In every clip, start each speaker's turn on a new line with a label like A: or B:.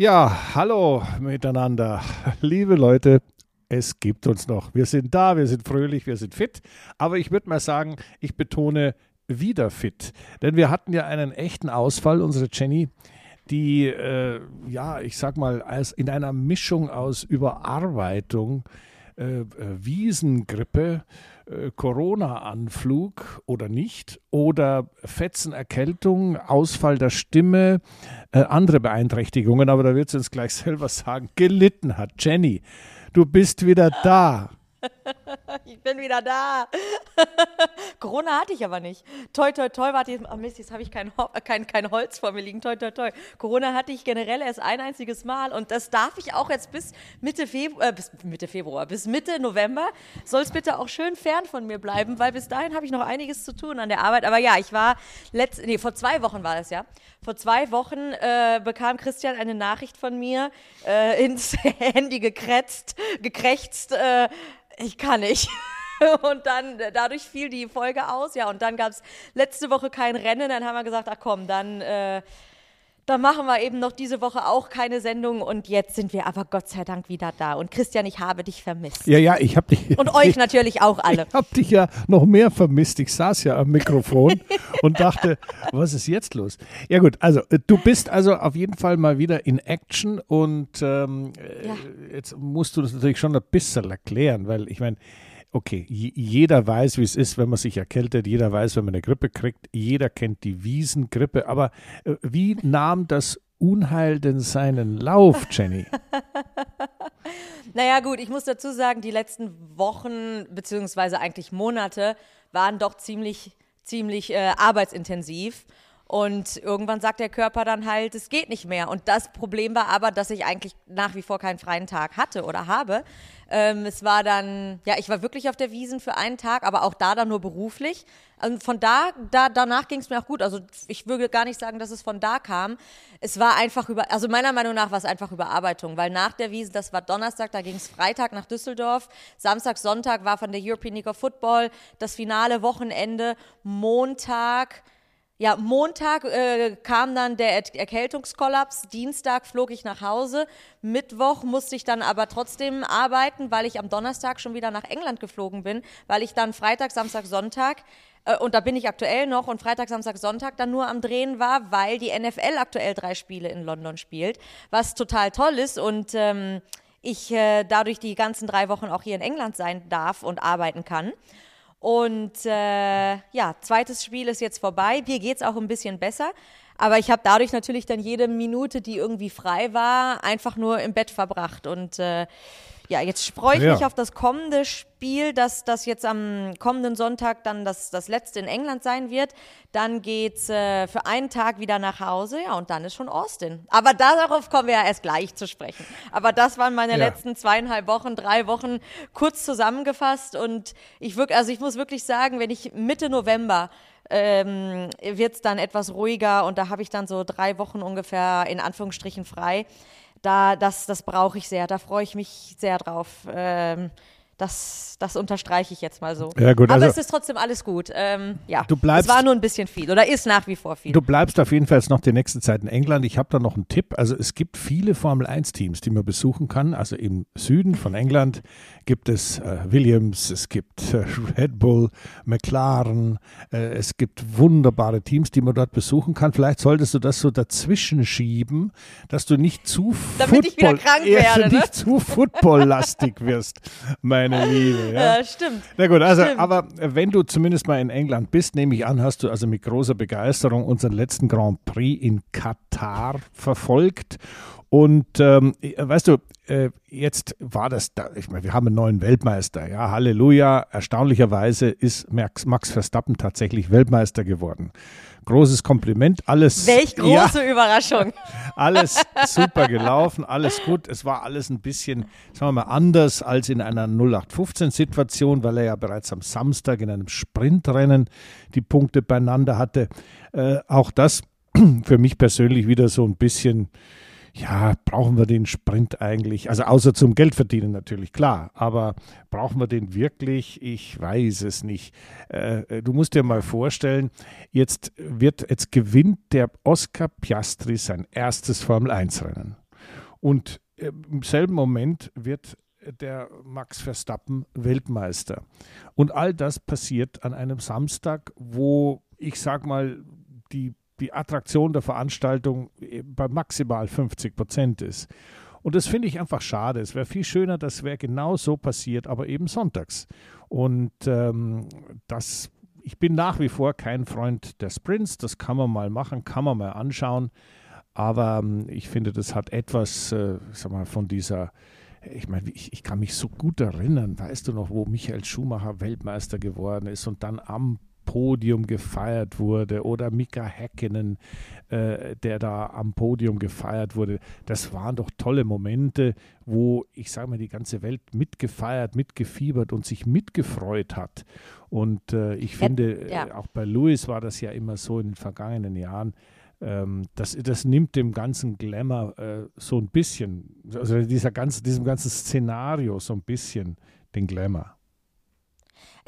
A: Ja, hallo miteinander. Liebe Leute, es gibt uns noch. Wir sind da, wir sind fröhlich, wir sind fit. Aber ich würde mal sagen, ich betone wieder fit. Denn wir hatten ja einen echten Ausfall, unsere Jenny, die, äh, ja, ich sag mal, als in einer Mischung aus Überarbeitung, äh, äh Wiesengrippe, äh, Corona-Anflug oder nicht oder Fetzenerkältung, Ausfall der Stimme, äh, andere Beeinträchtigungen, aber da wird sie uns gleich selber sagen, gelitten hat. Jenny, du bist wieder da.
B: Ich bin wieder da. Corona hatte ich aber nicht. Toi, toi, toi, warte, jetzt, oh Mist, jetzt habe ich kein, kein, kein Holz vor mir liegen. Toi, toi, toi. Corona hatte ich generell erst ein einziges Mal und das darf ich auch jetzt bis Mitte Februar, äh, bis Mitte Februar, bis Mitte November soll es bitte auch schön fern von mir bleiben, weil bis dahin habe ich noch einiges zu tun an der Arbeit. Aber ja, ich war letzt, nee, vor zwei Wochen war das ja. Vor zwei Wochen äh, bekam Christian eine Nachricht von mir äh, ins Handy gekretzt, gekrächzt, äh, ich kann nicht. Und dann, dadurch fiel die Folge aus, ja, und dann gab es letzte Woche kein Rennen, dann haben wir gesagt, ach komm, dann, dann machen wir eben noch diese Woche auch keine Sendung und jetzt sind wir aber Gott sei Dank wieder da. Und Christian, ich habe dich vermisst.
A: Ja, ja, ich habe dich.
B: Und euch natürlich auch alle.
A: Ich habe dich ja noch mehr vermisst. Ich saß ja am Mikrofon und dachte, was ist jetzt los? Ja gut, also äh, du bist also auf jeden Fall mal wieder in Action und ähm, ja. Äh, jetzt musst du das natürlich schon ein bisschen erklären, weil ich meine, okay, jeder weiß, wie es ist, wenn man sich erkältet, jeder weiß, wenn man eine Grippe kriegt, jeder kennt die Wiesengrippe, aber äh, wie nahm das Unheil denn seinen Lauf, Jenny?
B: naja gut, ich muss dazu sagen, die letzten Wochen beziehungsweise eigentlich Monate waren doch ziemlich, ziemlich äh, arbeitsintensiv. Und irgendwann sagt der Körper dann halt, es geht nicht mehr. Und das Problem war aber, dass ich eigentlich nach wie vor keinen freien Tag hatte oder habe. Ähm, es war dann, ja, ich war wirklich auf der Wiesen für einen Tag, aber auch da dann nur beruflich. Und von da, da danach ging es mir auch gut. Also ich würde gar nicht sagen, dass es von da kam. Es war einfach über, also meiner Meinung nach war es einfach Überarbeitung, weil nach der Wiesen, das war Donnerstag, da ging es Freitag nach Düsseldorf, Samstag, Sonntag war von der European League of Football das finale Wochenende, Montag ja, Montag äh, kam dann der er Erkältungskollaps, Dienstag flog ich nach Hause, Mittwoch musste ich dann aber trotzdem arbeiten, weil ich am Donnerstag schon wieder nach England geflogen bin, weil ich dann Freitag, Samstag, Sonntag äh, und da bin ich aktuell noch und Freitag, Samstag, Sonntag dann nur am Drehen war, weil die NFL aktuell drei Spiele in London spielt, was total toll ist. Und ähm, ich äh, dadurch die ganzen drei Wochen auch hier in England sein darf und arbeiten kann. Und äh, ja, zweites Spiel ist jetzt vorbei. Mir geht es auch ein bisschen besser. Aber ich habe dadurch natürlich dann jede Minute, die irgendwie frei war, einfach nur im Bett verbracht. Und äh, ja, jetzt freue ich ja. mich auf das kommende Spiel, das, das jetzt am kommenden Sonntag dann das, das letzte in England sein wird. Dann geht's äh, für einen Tag wieder nach Hause, ja, und dann ist schon Austin. Aber darauf kommen wir ja erst gleich zu sprechen. Aber das waren meine ja. letzten zweieinhalb Wochen, drei Wochen kurz zusammengefasst. Und ich wirklich, also ich muss wirklich sagen, wenn ich Mitte November ähm, wird es dann etwas ruhiger und da habe ich dann so drei Wochen ungefähr in Anführungsstrichen frei da, das, das brauche ich sehr, da freue ich mich sehr drauf. Ähm, das, das unterstreiche ich jetzt mal so.
A: Ja, gut,
B: Aber also, es ist trotzdem alles gut. Ähm, ja,
A: du bleibst,
B: es war nur ein bisschen viel oder ist nach wie vor viel.
A: Du bleibst auf jeden Fall jetzt noch die nächste Zeit in England. Ich habe da noch einen Tipp. Also es gibt viele Formel-1-Teams, die man besuchen kann. Also im Süden von England gibt es äh, Williams, es gibt äh, Red Bull, McLaren, äh, es gibt wunderbare Teams, die man dort besuchen kann. Vielleicht solltest du das so dazwischen schieben, dass du nicht zu
B: Damit Football, ich wieder krank werde,
A: ne? nicht zu Football-lastig wirst, meine Liebe.
B: Ja? ja, stimmt.
A: Na gut, also
B: stimmt.
A: aber wenn du zumindest mal in England bist, nehme ich an, hast du also mit großer Begeisterung unseren letzten Grand Prix in Katar verfolgt und ähm, weißt du, äh, jetzt war das, da, ich meine, wir haben einen neuen Weltmeister, ja, Halleluja. Erstaunlicherweise ist Max, Max Verstappen tatsächlich Weltmeister geworden. Großes Kompliment, alles.
B: Welch große ja, Überraschung.
A: Alles super gelaufen, alles gut. Es war alles ein bisschen, sagen wir mal, anders als in einer 0815-Situation, weil er ja bereits am Samstag in einem Sprintrennen die Punkte beieinander hatte. Äh, auch das für mich persönlich wieder so ein bisschen ja, brauchen wir den Sprint eigentlich? Also außer zum Geld verdienen natürlich, klar. Aber brauchen wir den wirklich? Ich weiß es nicht. Äh, äh, du musst dir mal vorstellen, jetzt wird, jetzt gewinnt der Oscar Piastri sein erstes Formel-1-Rennen. Und im selben Moment wird der Max Verstappen Weltmeister. Und all das passiert an einem Samstag, wo ich sag mal, die, die Attraktion der Veranstaltung bei maximal 50 Prozent ist. Und das finde ich einfach schade. Es wäre viel schöner, das wäre genau so passiert, aber eben sonntags. Und ähm, das, ich bin nach wie vor kein Freund der Sprints. Das kann man mal machen, kann man mal anschauen. Aber ähm, ich finde, das hat etwas, äh, sag mal, von dieser ich meine, ich, ich, kann mich so gut erinnern, weißt du noch, wo Michael Schumacher Weltmeister geworden ist und dann am Podium gefeiert wurde oder Mika Häkkinen, äh, der da am Podium gefeiert wurde. Das waren doch tolle Momente, wo ich sage mal, die ganze Welt mitgefeiert, mitgefiebert und sich mitgefreut hat. Und äh, ich finde, ja, ja. auch bei Lewis war das ja immer so in den vergangenen Jahren ähm, das, das nimmt dem ganzen Glamour äh, so ein bisschen, also dieser ganze, diesem ganzen Szenario so ein bisschen den Glamour.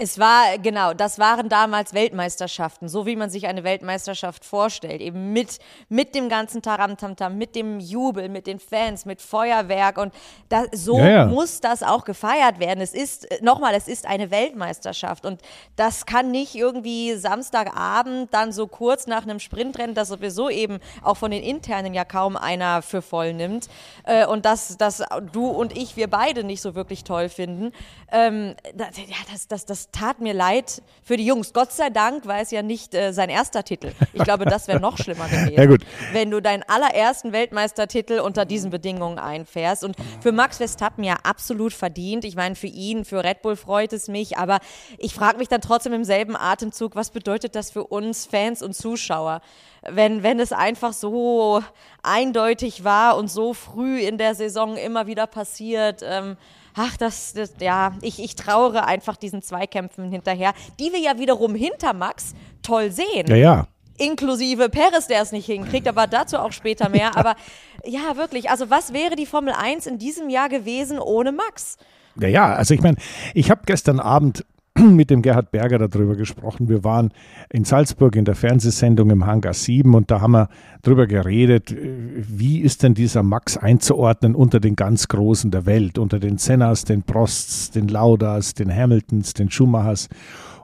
B: Es war, genau, das waren damals Weltmeisterschaften, so wie man sich eine Weltmeisterschaft vorstellt. Eben mit, mit dem ganzen Taramtamtam, mit dem Jubel, mit den Fans, mit Feuerwerk. Und da, so ja, ja. muss das auch gefeiert werden. Es ist, äh, nochmal, es ist eine Weltmeisterschaft. Und das kann nicht irgendwie Samstagabend dann so kurz nach einem Sprintrennen, das sowieso eben auch von den internen ja kaum einer für voll nimmt. Äh, und das, das du und ich, wir beide nicht so wirklich toll finden. Ähm, das, ja, das, das, das tat mir leid für die Jungs. Gott sei Dank war es ja nicht äh, sein erster Titel. Ich glaube, das wäre noch schlimmer gewesen. Ja, gut. Wenn du deinen allerersten Weltmeistertitel unter diesen Bedingungen einfährst. Und für Max Verstappen ja absolut verdient. Ich meine, für ihn, für Red Bull freut es mich. Aber ich frage mich dann trotzdem im selben Atemzug, was bedeutet das für uns Fans und Zuschauer? Wenn, wenn es einfach so eindeutig war und so früh in der Saison immer wieder passiert. Ähm, ach, das, das ja, ich, ich trauere einfach diesen Zweikämpfen hinterher, die wir ja wiederum hinter Max toll sehen.
A: Ja, ja.
B: Inklusive Perez, der es nicht hinkriegt, aber dazu auch später mehr. Aber ja, wirklich, also was wäre die Formel 1 in diesem Jahr gewesen ohne Max?
A: Ja, ja, also ich meine, ich habe gestern Abend mit dem Gerhard Berger darüber gesprochen. Wir waren in Salzburg in der Fernsehsendung im Hangar 7 und da haben wir darüber geredet, wie ist denn dieser Max einzuordnen unter den ganz Großen der Welt, unter den Sennas, den Prosts, den Laudas, den Hamiltons, den Schumachers.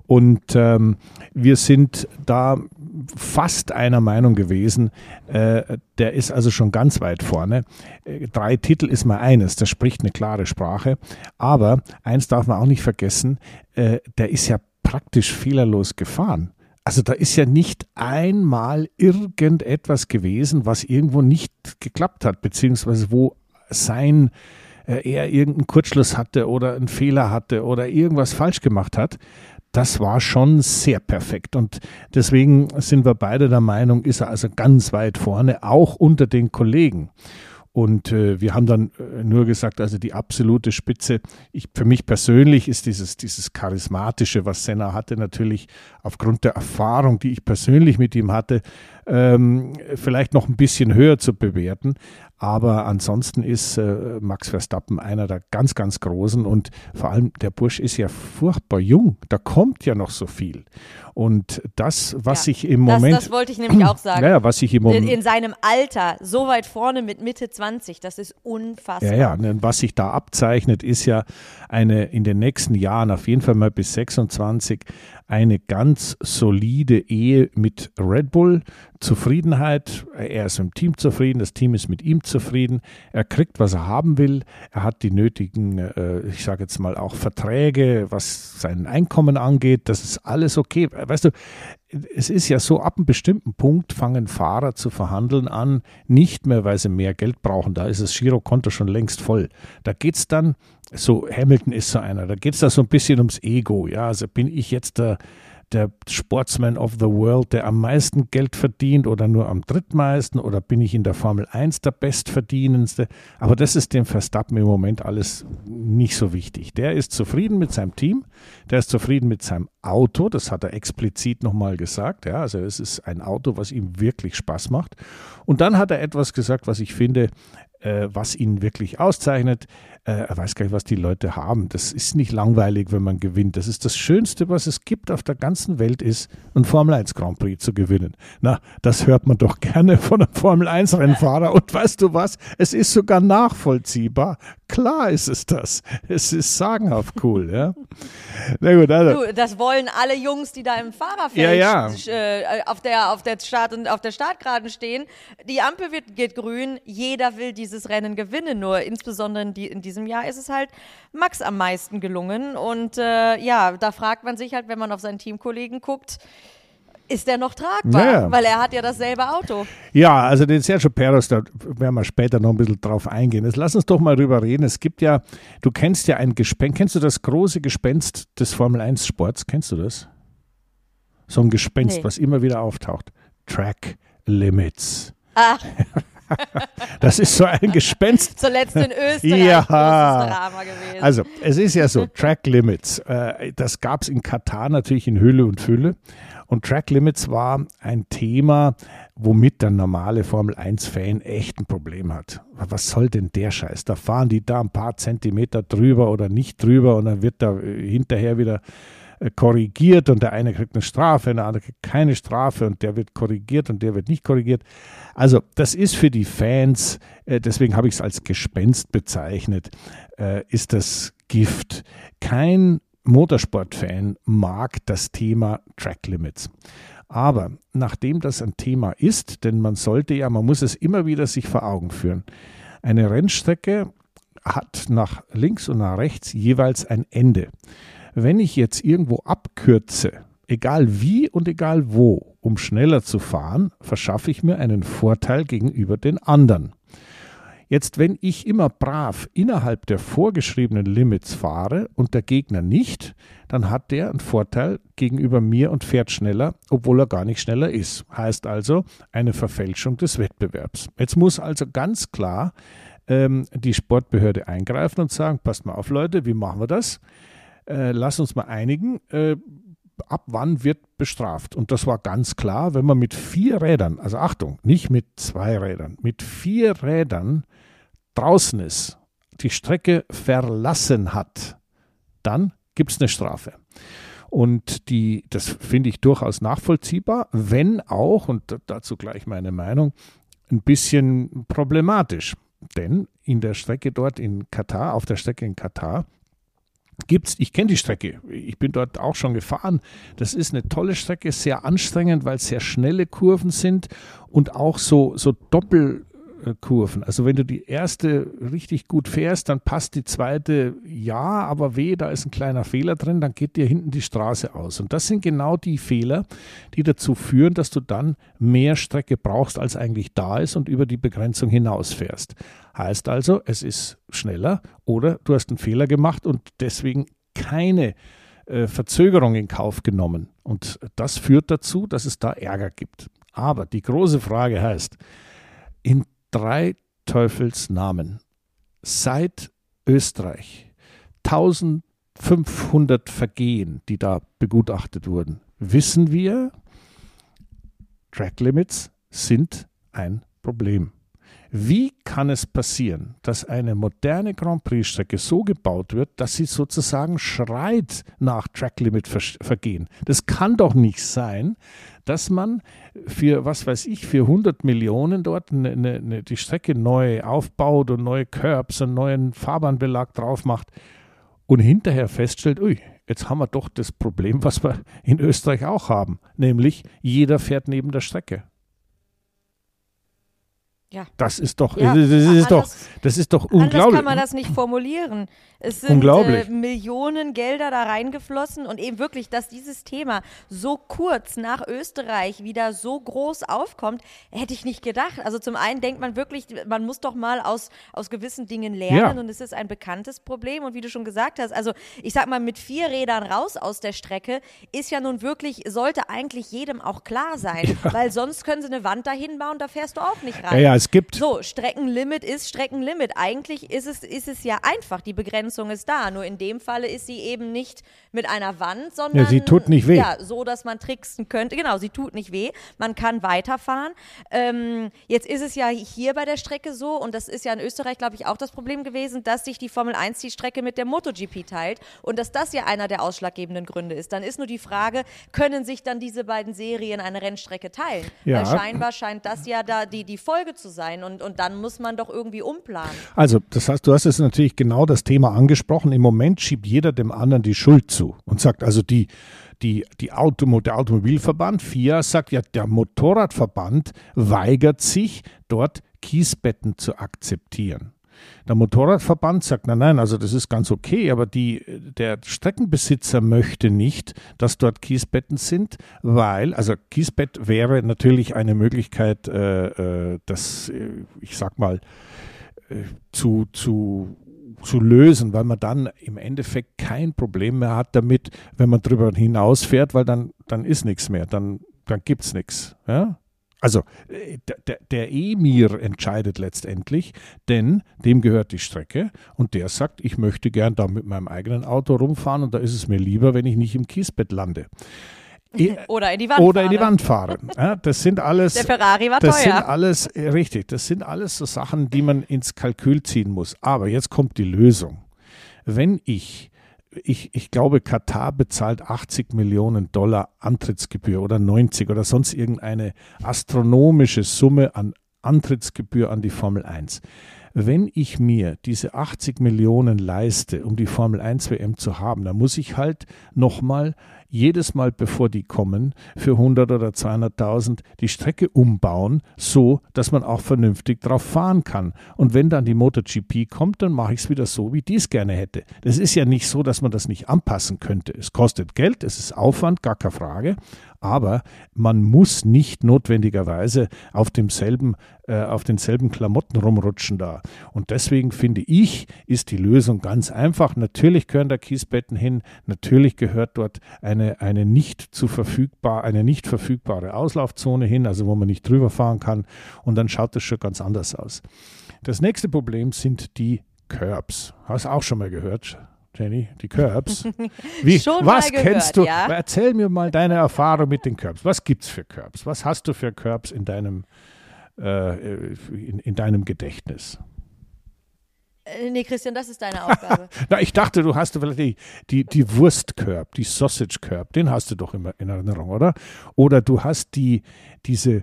A: Und ähm, wir sind da fast einer Meinung gewesen. Äh, der ist also schon ganz weit vorne. Äh, drei Titel ist mal eines, das spricht eine klare Sprache. Aber eins darf man auch nicht vergessen, äh, der ist ja praktisch fehlerlos gefahren. Also da ist ja nicht einmal irgendetwas gewesen, was irgendwo nicht geklappt hat, beziehungsweise wo sein er irgendeinen Kurzschluss hatte oder einen Fehler hatte oder irgendwas falsch gemacht hat das war schon sehr perfekt. Und deswegen sind wir beide der Meinung, ist er also ganz weit vorne, auch unter den Kollegen. Und äh, wir haben dann äh, nur gesagt, also die absolute Spitze. Ich, für mich persönlich ist dieses, dieses Charismatische, was Senna hatte, natürlich aufgrund der Erfahrung, die ich persönlich mit ihm hatte, ähm, vielleicht noch ein bisschen höher zu bewerten. Aber ansonsten ist äh, Max Verstappen einer der ganz, ganz Großen und vor allem der Bursch ist ja furchtbar jung. Da kommt ja noch so viel. Und das, was ja, ich im Moment.
B: Das, wollte ich nämlich auch sagen.
A: Ja, was ich im Moment.
B: In, in, seinem Alter, so weit vorne mit Mitte 20, das ist unfassbar.
A: Ja, ja, was sich da abzeichnet, ist ja eine in den nächsten Jahren, auf jeden Fall mal bis 26, eine ganz solide Ehe mit Red Bull. Zufriedenheit, er ist im Team zufrieden, das Team ist mit ihm zufrieden, er kriegt, was er haben will, er hat die nötigen, äh, ich sage jetzt mal auch Verträge, was sein Einkommen angeht, das ist alles okay. Weißt du, es ist ja so, ab einem bestimmten Punkt fangen Fahrer zu verhandeln an, nicht mehr, weil sie mehr Geld brauchen, da ist das Girokonto schon längst voll. Da geht es dann, so Hamilton ist so einer, da geht es da so ein bisschen ums Ego, ja, also bin ich jetzt der der Sportsman of the World, der am meisten Geld verdient oder nur am drittmeisten oder bin ich in der Formel 1 der bestverdienendste? Aber das ist dem Verstappen im Moment alles nicht so wichtig. Der ist zufrieden mit seinem Team, der ist zufrieden mit seinem Auto, das hat er explizit nochmal gesagt. Ja, also es ist ein Auto, was ihm wirklich Spaß macht. Und dann hat er etwas gesagt, was ich finde, äh, was ihn wirklich auszeichnet. Äh, er weiß gar nicht, was die Leute haben. Das ist nicht langweilig, wenn man gewinnt. Das ist das Schönste, was es gibt auf der ganzen Welt ist, ein Formel 1 Grand Prix zu gewinnen. Na, das hört man doch gerne von einem Formel 1 Rennfahrer. Und weißt du was? Es ist sogar nachvollziehbar. Klar ist es das. Es ist sagenhaft cool, ja.
B: Na gut, also. Du, das wollen alle Jungs, die da im Fahrerfeld
A: ja, ja.
B: Äh, auf der auf der Start und auf der Startgeraden stehen. Die Ampel wird geht grün. Jeder will dieses Rennen gewinnen. Nur insbesondere in, die, in diesem Jahr ist es halt Max am meisten gelungen. Und äh, ja, da fragt man sich halt, wenn man auf seinen Teamkollegen guckt, ist der noch tragbar? Ja. Weil er hat ja dasselbe Auto.
A: Ja, also den Sergio Perez, da werden wir später noch ein bisschen drauf eingehen. Jetzt lass uns doch mal drüber reden. Es gibt ja, du kennst ja ein Gespenst, kennst du das große Gespenst des Formel 1 Sports? Kennst du das? So ein Gespenst, nee. was immer wieder auftaucht. Track Limits.
B: Ach.
A: Das ist so ein Gespenst.
B: Zuletzt in Österreich
A: ja. Drama gewesen. Also, es ist ja so, Track Limits, äh, das gab es in Katar natürlich in Hülle und Fülle. Und Track Limits war ein Thema, womit der normale Formel 1-Fan echt ein Problem hat. Was soll denn der Scheiß? Da fahren die da ein paar Zentimeter drüber oder nicht drüber und dann wird da äh, hinterher wieder korrigiert und der eine kriegt eine Strafe, der andere kriegt keine Strafe und der wird korrigiert und der wird nicht korrigiert. Also das ist für die Fans, äh, deswegen habe ich es als Gespenst bezeichnet, ist das Gift. Kein Motorsportfan mag das Thema Track Limits. Aber nachdem das ein Thema ist, denn man sollte ja, man muss es immer wieder sich vor Augen führen, eine Rennstrecke hat nach links und nach rechts jeweils ein Ende. Wenn ich jetzt irgendwo abkürze, egal wie und egal wo, um schneller zu fahren, verschaffe ich mir einen Vorteil gegenüber den anderen. Jetzt, wenn ich immer brav innerhalb der vorgeschriebenen Limits fahre und der Gegner nicht, dann hat der einen Vorteil gegenüber mir und fährt schneller, obwohl er gar nicht schneller ist. Heißt also eine Verfälschung des Wettbewerbs. Jetzt muss also ganz klar ähm, die Sportbehörde eingreifen und sagen, passt mal auf Leute, wie machen wir das? Äh, lass uns mal einigen. Äh, ab wann wird bestraft. Und das war ganz klar, wenn man mit vier Rädern, also Achtung, nicht mit zwei Rädern, mit vier Rädern draußen ist, die Strecke verlassen hat, dann gibt es eine Strafe. Und die, das finde ich durchaus nachvollziehbar, wenn auch, und dazu gleich meine Meinung, ein bisschen problematisch. Denn in der Strecke dort in Katar, auf der Strecke in Katar, gibt's, ich kenne die Strecke, ich bin dort auch schon gefahren. Das ist eine tolle Strecke, sehr anstrengend, weil es sehr schnelle Kurven sind und auch so, so doppel Kurven. Also wenn du die erste richtig gut fährst, dann passt die zweite ja, aber weh, da ist ein kleiner Fehler drin, dann geht dir hinten die Straße aus. Und das sind genau die Fehler, die dazu führen, dass du dann mehr Strecke brauchst, als eigentlich da ist und über die Begrenzung hinaus fährst. Heißt also, es ist schneller oder du hast einen Fehler gemacht und deswegen keine äh, Verzögerung in Kauf genommen. Und das führt dazu, dass es da Ärger gibt. Aber die große Frage heißt, in drei Teufelsnamen. Seit Österreich 1500 Vergehen, die da begutachtet wurden, wissen wir, Track Limits sind ein Problem. Wie kann es passieren, dass eine moderne Grand Prix-Strecke so gebaut wird, dass sie sozusagen schreit nach Track-Limit-Vergehen? Das kann doch nicht sein, dass man für, was weiß ich, für 100 Millionen dort eine, eine, die Strecke neu aufbaut und neue Curbs und neuen Fahrbahnbelag drauf macht und hinterher feststellt, ui, jetzt haben wir doch das Problem, was wir in Österreich auch haben, nämlich jeder fährt neben der Strecke.
B: Ja.
A: Das ist doch, ja, das, ist anders, doch, das ist doch unglaublich. Anders
B: kann man das nicht formulieren. Es sind äh, Millionen Gelder da reingeflossen und eben wirklich, dass dieses Thema so kurz nach Österreich wieder so groß aufkommt, hätte ich nicht gedacht. Also zum einen denkt man wirklich, man muss doch mal aus, aus gewissen Dingen lernen ja. und es ist ein bekanntes Problem. Und wie du schon gesagt hast, also ich sag mal, mit vier Rädern raus aus der Strecke ist ja nun wirklich, sollte eigentlich jedem auch klar sein, ja. weil sonst können sie eine Wand dahin bauen, da fährst du auch nicht rein.
A: Ja, es gibt.
B: So, Streckenlimit ist Streckenlimit. Eigentlich ist es, ist es ja einfach, die Begrenzung ist da. Nur in dem Falle ist sie eben nicht mit einer Wand, sondern
A: Ja, sie tut nicht weh.
B: Ja, so, dass man tricksen könnte. Genau, sie tut nicht weh. Man kann weiterfahren. Ähm, jetzt ist es ja hier bei der Strecke so, und das ist ja in Österreich, glaube ich, auch das Problem gewesen, dass sich die Formel 1 die Strecke mit der MotoGP teilt und dass das ja einer der ausschlaggebenden Gründe ist. Dann ist nur die Frage, können sich dann diese beiden Serien eine Rennstrecke teilen?
A: Ja.
B: Weil scheinbar scheint das ja da die, die Folge zu sein und, und dann muss man doch irgendwie umplanen.
A: Also, das heißt, du hast jetzt natürlich genau das Thema angesprochen. Im Moment schiebt jeder dem anderen die Schuld zu und sagt, also die, die, die Automo der Automobilverband, FIA, sagt ja, der Motorradverband weigert sich, dort Kiesbetten zu akzeptieren. Der Motorradverband sagt, nein, nein, also das ist ganz okay, aber die, der Streckenbesitzer möchte nicht, dass dort Kiesbetten sind, weil, also Kiesbett wäre natürlich eine Möglichkeit, äh, äh, das, äh, ich sag mal, äh, zu, zu, zu lösen, weil man dann im Endeffekt kein Problem mehr hat damit, wenn man drüber hinausfährt, weil dann, dann ist nichts mehr, dann, dann gibt es nichts. Ja? Also äh, der, der Emir entscheidet letztendlich, denn dem gehört die Strecke und der sagt, ich möchte gern da mit meinem eigenen Auto rumfahren und da ist es mir lieber, wenn ich nicht im Kiesbett lande. Eh,
B: Oder in die Wand
A: Oder in die
B: fahre.
A: Wand fahre. Ja, das sind alles.
B: Der Ferrari war
A: das
B: teuer.
A: sind alles, äh, richtig, das sind alles so Sachen, die man ins Kalkül ziehen muss. Aber jetzt kommt die Lösung. Wenn ich, ich, ich glaube, Katar bezahlt 80 Millionen Dollar Antrittsgebühr oder 90 oder sonst irgendeine astronomische Summe an Antrittsgebühr an die Formel 1. Wenn ich mir diese 80 Millionen leiste, um die Formel 1 WM zu haben, dann muss ich halt nochmal jedes Mal, bevor die kommen, für 100 oder 200.000 die Strecke umbauen, so, dass man auch vernünftig drauf fahren kann. Und wenn dann die MotoGP kommt, dann mache ich es wieder so, wie die es gerne hätte. Das ist ja nicht so, dass man das nicht anpassen könnte. Es kostet Geld, es ist Aufwand, gar keine Frage. Aber man muss nicht notwendigerweise auf demselben, äh, auf denselben Klamotten rumrutschen da. Und deswegen finde ich, ist die Lösung ganz einfach. Natürlich gehören da Kiesbetten hin, natürlich gehört dort eine, eine nicht zu verfügbar, eine nicht verfügbare Auslaufzone hin, also wo man nicht drüber fahren kann. Und dann schaut das schon ganz anders aus. Das nächste Problem sind die Curbs. Hast du auch schon mal gehört? Jenny, die Curbs. Wie,
B: Schon mal
A: was
B: gehört,
A: kennst du?
B: ja.
A: Erzähl mir mal deine Erfahrung mit den Curbs. Was gibt es für Curbs? Was hast du für Curbs in deinem, äh, in, in deinem Gedächtnis?
B: Äh, nee, Christian, das ist deine Aufgabe.
A: Na, ich dachte, du hast vielleicht die, die, die Wurst-Curb, die Sausage-Curb, den hast du doch immer in Erinnerung, oder? Oder du hast die, diese.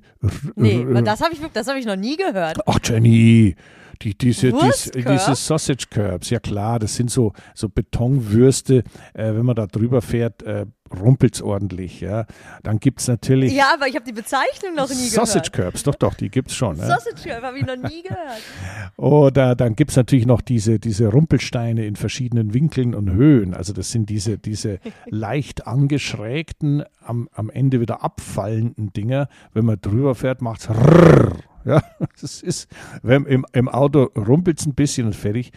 B: nee, das habe ich, das hab ich noch nie gehört.
A: Ach, Jenny, die, diese, diese, diese Sausage Curbs, ja klar, das sind so, so Betonwürste, äh, wenn man da drüber fährt, äh, rumpelt es ordentlich, ja. Dann gibt es natürlich
B: Ja, aber ich habe die Bezeichnung noch nie
A: Sausage
B: gehört.
A: Curbs, doch, doch, die gibt es schon. Ja.
B: Sausage Curb habe ich noch nie gehört.
A: Oder dann gibt es natürlich noch diese, diese Rumpelsteine in verschiedenen Winkeln und Höhen. Also das sind diese, diese leicht angeschrägten, am, am Ende wieder abfallenden Dinger. Wenn man drüber fährt, macht es ja, das ist, wenn, im, im Auto rumpelt es ein bisschen und fertig.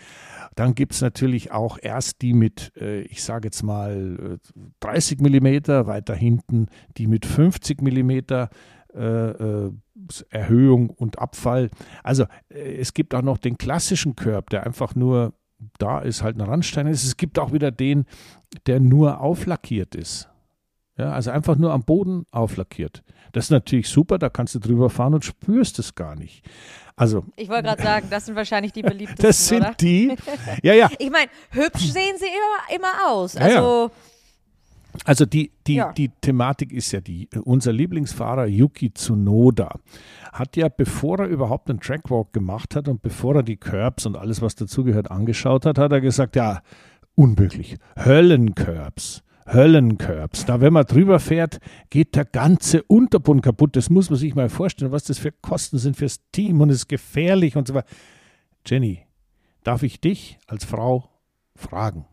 A: Dann gibt es natürlich auch erst die mit, äh, ich sage jetzt mal, äh, 30 Millimeter, weiter hinten die mit 50 Millimeter äh, äh, Erhöhung und Abfall. Also äh, es gibt auch noch den klassischen Curb, der einfach nur da ist, halt ein Randstein ist. Es gibt auch wieder den, der nur auflackiert ist. Ja, also einfach nur am Boden auflackiert. Das ist natürlich super, da kannst du drüber fahren und spürst es gar nicht. Also,
B: Ich wollte gerade sagen, das sind wahrscheinlich die beliebtesten,
A: das sind
B: oder?
A: die. Ja, ja.
B: Ich meine, hübsch sehen sie immer, immer aus.
A: Ja, ja.
B: Also,
A: Also die, die,
B: Ja.
A: die Thematik ist ja die, unser Lieblingsfahrer Yuki Tsunoda hat ja, bevor er überhaupt einen Trackwalk gemacht hat und bevor er die Curbs und alles, was dazugehört, angeschaut hat, hat er gesagt, ja, unmöglich, Höllencurbs. Höllencurbs. Da, wenn man drüber fährt, geht der ganze Unterbund kaputt. Das muss man sich mal vorstellen, was das für Kosten sind fürs Team und es ist gefährlich und so weiter. Jenny, darf ich dich als Frau fragen?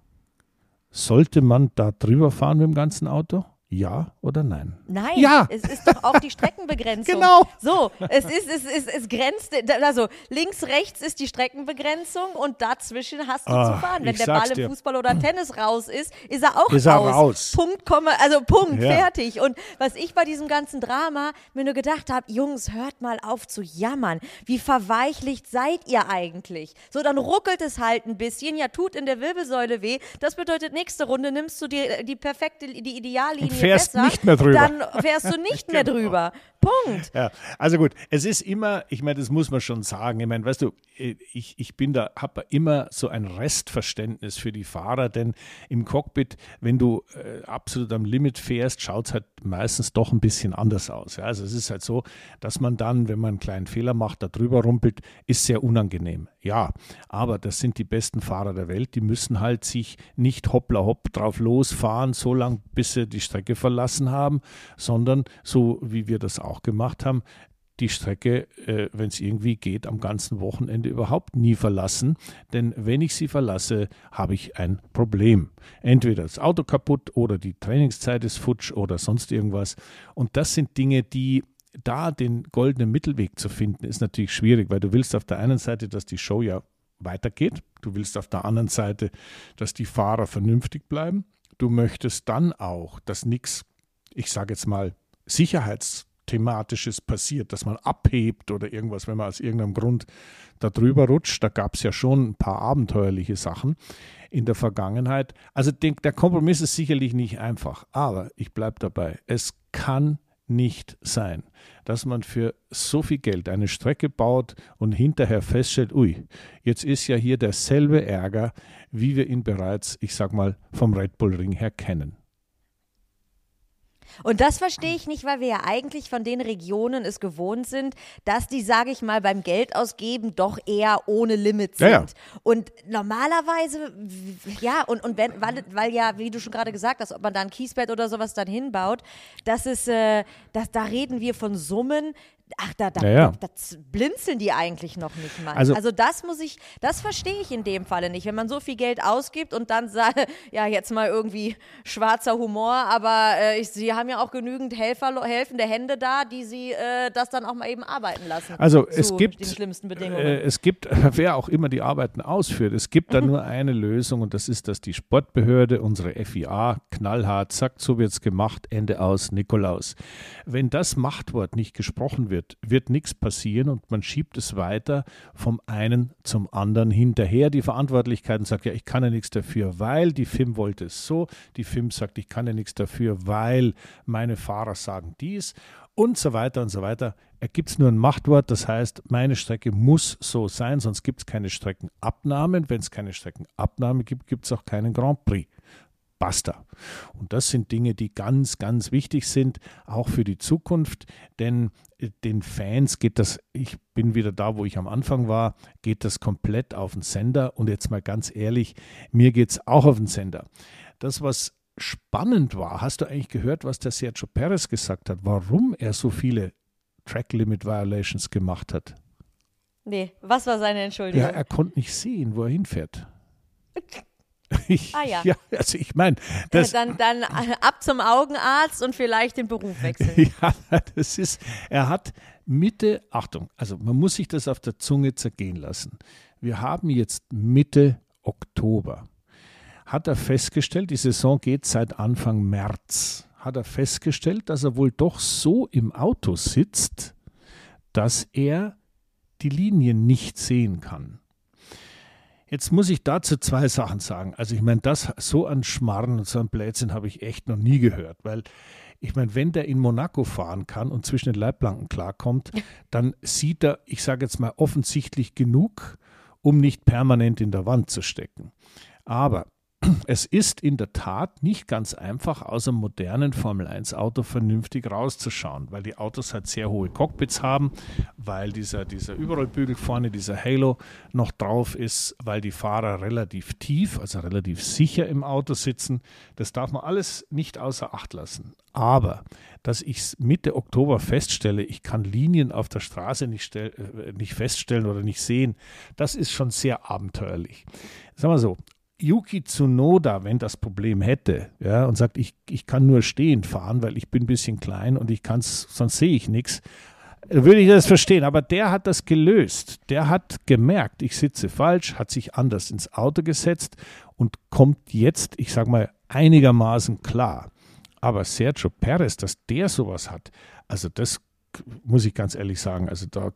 A: Sollte man da drüber fahren mit dem ganzen Auto? Ja oder nein?
B: Nein,
A: Ja.
B: es ist doch auch die Streckenbegrenzung.
A: Genau.
B: So, es ist, es ist, es grenzt, also links, rechts ist die Streckenbegrenzung und dazwischen hast du
A: Ah,
B: zu fahren. Wenn der Ball im
A: dir.
B: Fußball oder Tennis raus ist, ist er auch
A: Ist er
B: raus.
A: raus.
B: Punkt, Komma, also Punkt,
A: Ja.
B: fertig. Und was ich bei diesem ganzen Drama mir nur gedacht habe, Jungs, hört mal auf zu jammern. Wie verweichlicht seid ihr eigentlich? So, dann ruckelt es halt ein bisschen, ja, tut in der Wirbelsäule weh. Das bedeutet, nächste Runde nimmst du die, die perfekte, die Ideallinie
A: Und fährst
B: besser.
A: nicht mehr drüber.
B: Dann fährst du nicht mehr drüber. Punkt.
A: Ja, also gut, es ist immer, ich meine, das muss man schon sagen. Ich meine, weißt du, ich, ich bin da, habe immer so ein Restverständnis für die Fahrer, denn im Cockpit, wenn du äh, absolut am Limit fährst, schaut es halt meistens doch ein bisschen anders aus. Ja? Also es ist halt so, dass man dann, wenn man einen kleinen Fehler macht, da drüber rumpelt, ist sehr unangenehm. Ja, aber das sind die besten Fahrer der Welt, die müssen halt sich nicht hoppla hopp drauf losfahren, so lange, bis sie die Strecke verlassen haben, sondern so wie wir das auch gemacht haben, die Strecke, äh, wenn es irgendwie geht, am ganzen Wochenende überhaupt nie verlassen. Denn wenn ich sie verlasse, habe ich ein Problem. Entweder das Auto kaputt oder die Trainingszeit ist futsch oder sonst irgendwas. Und das sind Dinge, die da den goldenen Mittelweg zu finden, ist natürlich schwierig, weil du willst auf der einen Seite, dass die Show ja weitergeht. Du willst auf der anderen Seite, dass die Fahrer vernünftig bleiben. Du möchtest dann auch, dass nichts, ich sage jetzt mal, Sicherheitsthematisches passiert, dass man abhebt oder irgendwas, wenn man aus irgendeinem Grund da drüber rutscht. Da gab es ja schon ein paar abenteuerliche Sachen in der Vergangenheit. Also den, der Kompromiss ist sicherlich nicht einfach, aber ich bleibe dabei. Es kann nicht sein, dass man für so viel Geld eine Strecke baut und hinterher feststellt, ui, jetzt ist ja hier derselbe Ärger, wie wir ihn bereits, ich sag mal, vom Red Bull Ring her kennen.
B: Und das verstehe ich nicht, weil wir ja eigentlich von den Regionen es gewohnt sind, dass die, sage ich mal, beim Geldausgeben doch eher ohne Limit sind.
A: Ja, ja.
B: Und normalerweise, ja, und, und wenn, weil, weil ja, wie du schon gerade gesagt hast, ob man da ein Kiesbett oder sowas dann hinbaut, das ist, äh, das, da reden wir von Summen. Ach, da, da,
A: Ja, ja.
B: da, da blinzeln die eigentlich noch nicht mal.
A: Also-
B: Also, das muss ich, das verstehe ich in dem Falle nicht. Wenn man so viel Geld ausgibt und dann sagt, ja, jetzt mal irgendwie schwarzer Humor, aber äh, ich, sie haben ja auch genügend Helfer, helfende Hände da, die sie äh, das dann auch mal eben arbeiten lassen.
A: Also es gibt,
B: den schlimmsten Bedingungen.
A: äh, es gibt, wer auch immer die Arbeiten ausführt, es gibt da nur eine Lösung und das ist, dass die Sportbehörde, unsere FIA, knallhart sagt, so wird's gemacht, Ende aus, Nikolaus. Wenn das Machtwort nicht gesprochen wird, wird nichts passieren und man schiebt es weiter vom einen zum anderen hinterher. Die Verantwortlichkeiten sagt, ja, ich kann ja nichts dafür, weil die FIM wollte es so, die FIM sagt, ich kann ja nichts dafür, weil meine Fahrer sagen dies und so weiter und so weiter. Ergibt es nur ein Machtwort, das heißt, meine Strecke muss so sein, sonst gibt es keine Streckenabnahmen. Wenn es keine Streckenabnahme gibt, gibt es auch keinen Grand Prix. Basta. Und das sind Dinge, die ganz, ganz wichtig sind, auch für die Zukunft, denn den Fans geht das, ich bin wieder da, wo ich am Anfang war, geht das komplett auf den Sender. Und jetzt mal ganz ehrlich, mir geht es auch auf den Sender. Das, was spannend war, hast du eigentlich gehört, was der Sergio Perez gesagt hat, warum er so viele Track Limit Violations gemacht hat?
B: nee, was war seine Entschuldigung?
A: Ja, er konnte nicht sehen, wo er hinfährt. Ich,
B: Ah, ja.
A: also ich meine,
B: Äh,
A: das,
B: dann, dann äh, ab zum Augenarzt und vielleicht den Beruf wechseln.
A: ja, das ist, er hat Mitte, Achtung, also man muss sich das auf der Zunge zergehen lassen. Wir haben jetzt Mitte Oktober. Hat er festgestellt, die Saison geht seit Anfang März, hat er festgestellt, dass er wohl doch so im Auto sitzt, dass er die Linien nicht sehen kann. Jetzt muss ich dazu zwei Sachen sagen. Also ich meine, das so an Schmarren und so an Blödsinn habe ich echt noch nie gehört, weil ich meine, wenn der in Monaco fahren kann und zwischen den Leitplanken klarkommt, dann sieht er, ich sage jetzt mal, offensichtlich genug, um nicht permanent in der Wand zu stecken. Aber es ist in der Tat nicht ganz einfach, aus einem modernen Formel-1-Auto vernünftig rauszuschauen, weil die Autos halt sehr hohe Cockpits haben, weil dieser, dieser Überrollbügel vorne, dieser Halo noch drauf ist, weil die Fahrer relativ tief, also relativ sicher im Auto sitzen. Das darf man alles nicht außer Acht lassen. Aber, dass ich Mitte Oktober feststelle, ich kann Linien auf der Straße nicht, äh, nicht feststellen oder nicht sehen, das ist schon sehr abenteuerlich. Sagen wir so, Yuki Tsunoda, wenn das Problem hätte, ja, und sagt, ich, ich kann nur stehend fahren, weil ich bin ein bisschen klein und ich kann's, sonst sehe ich nichts, würde ich das verstehen. Aber der hat das gelöst. Der hat gemerkt, ich sitze falsch, hat sich anders ins Auto gesetzt und kommt jetzt, ich sage mal, einigermaßen klar. Aber Sergio Perez, dass der sowas hat, also das muss ich ganz ehrlich sagen, also da,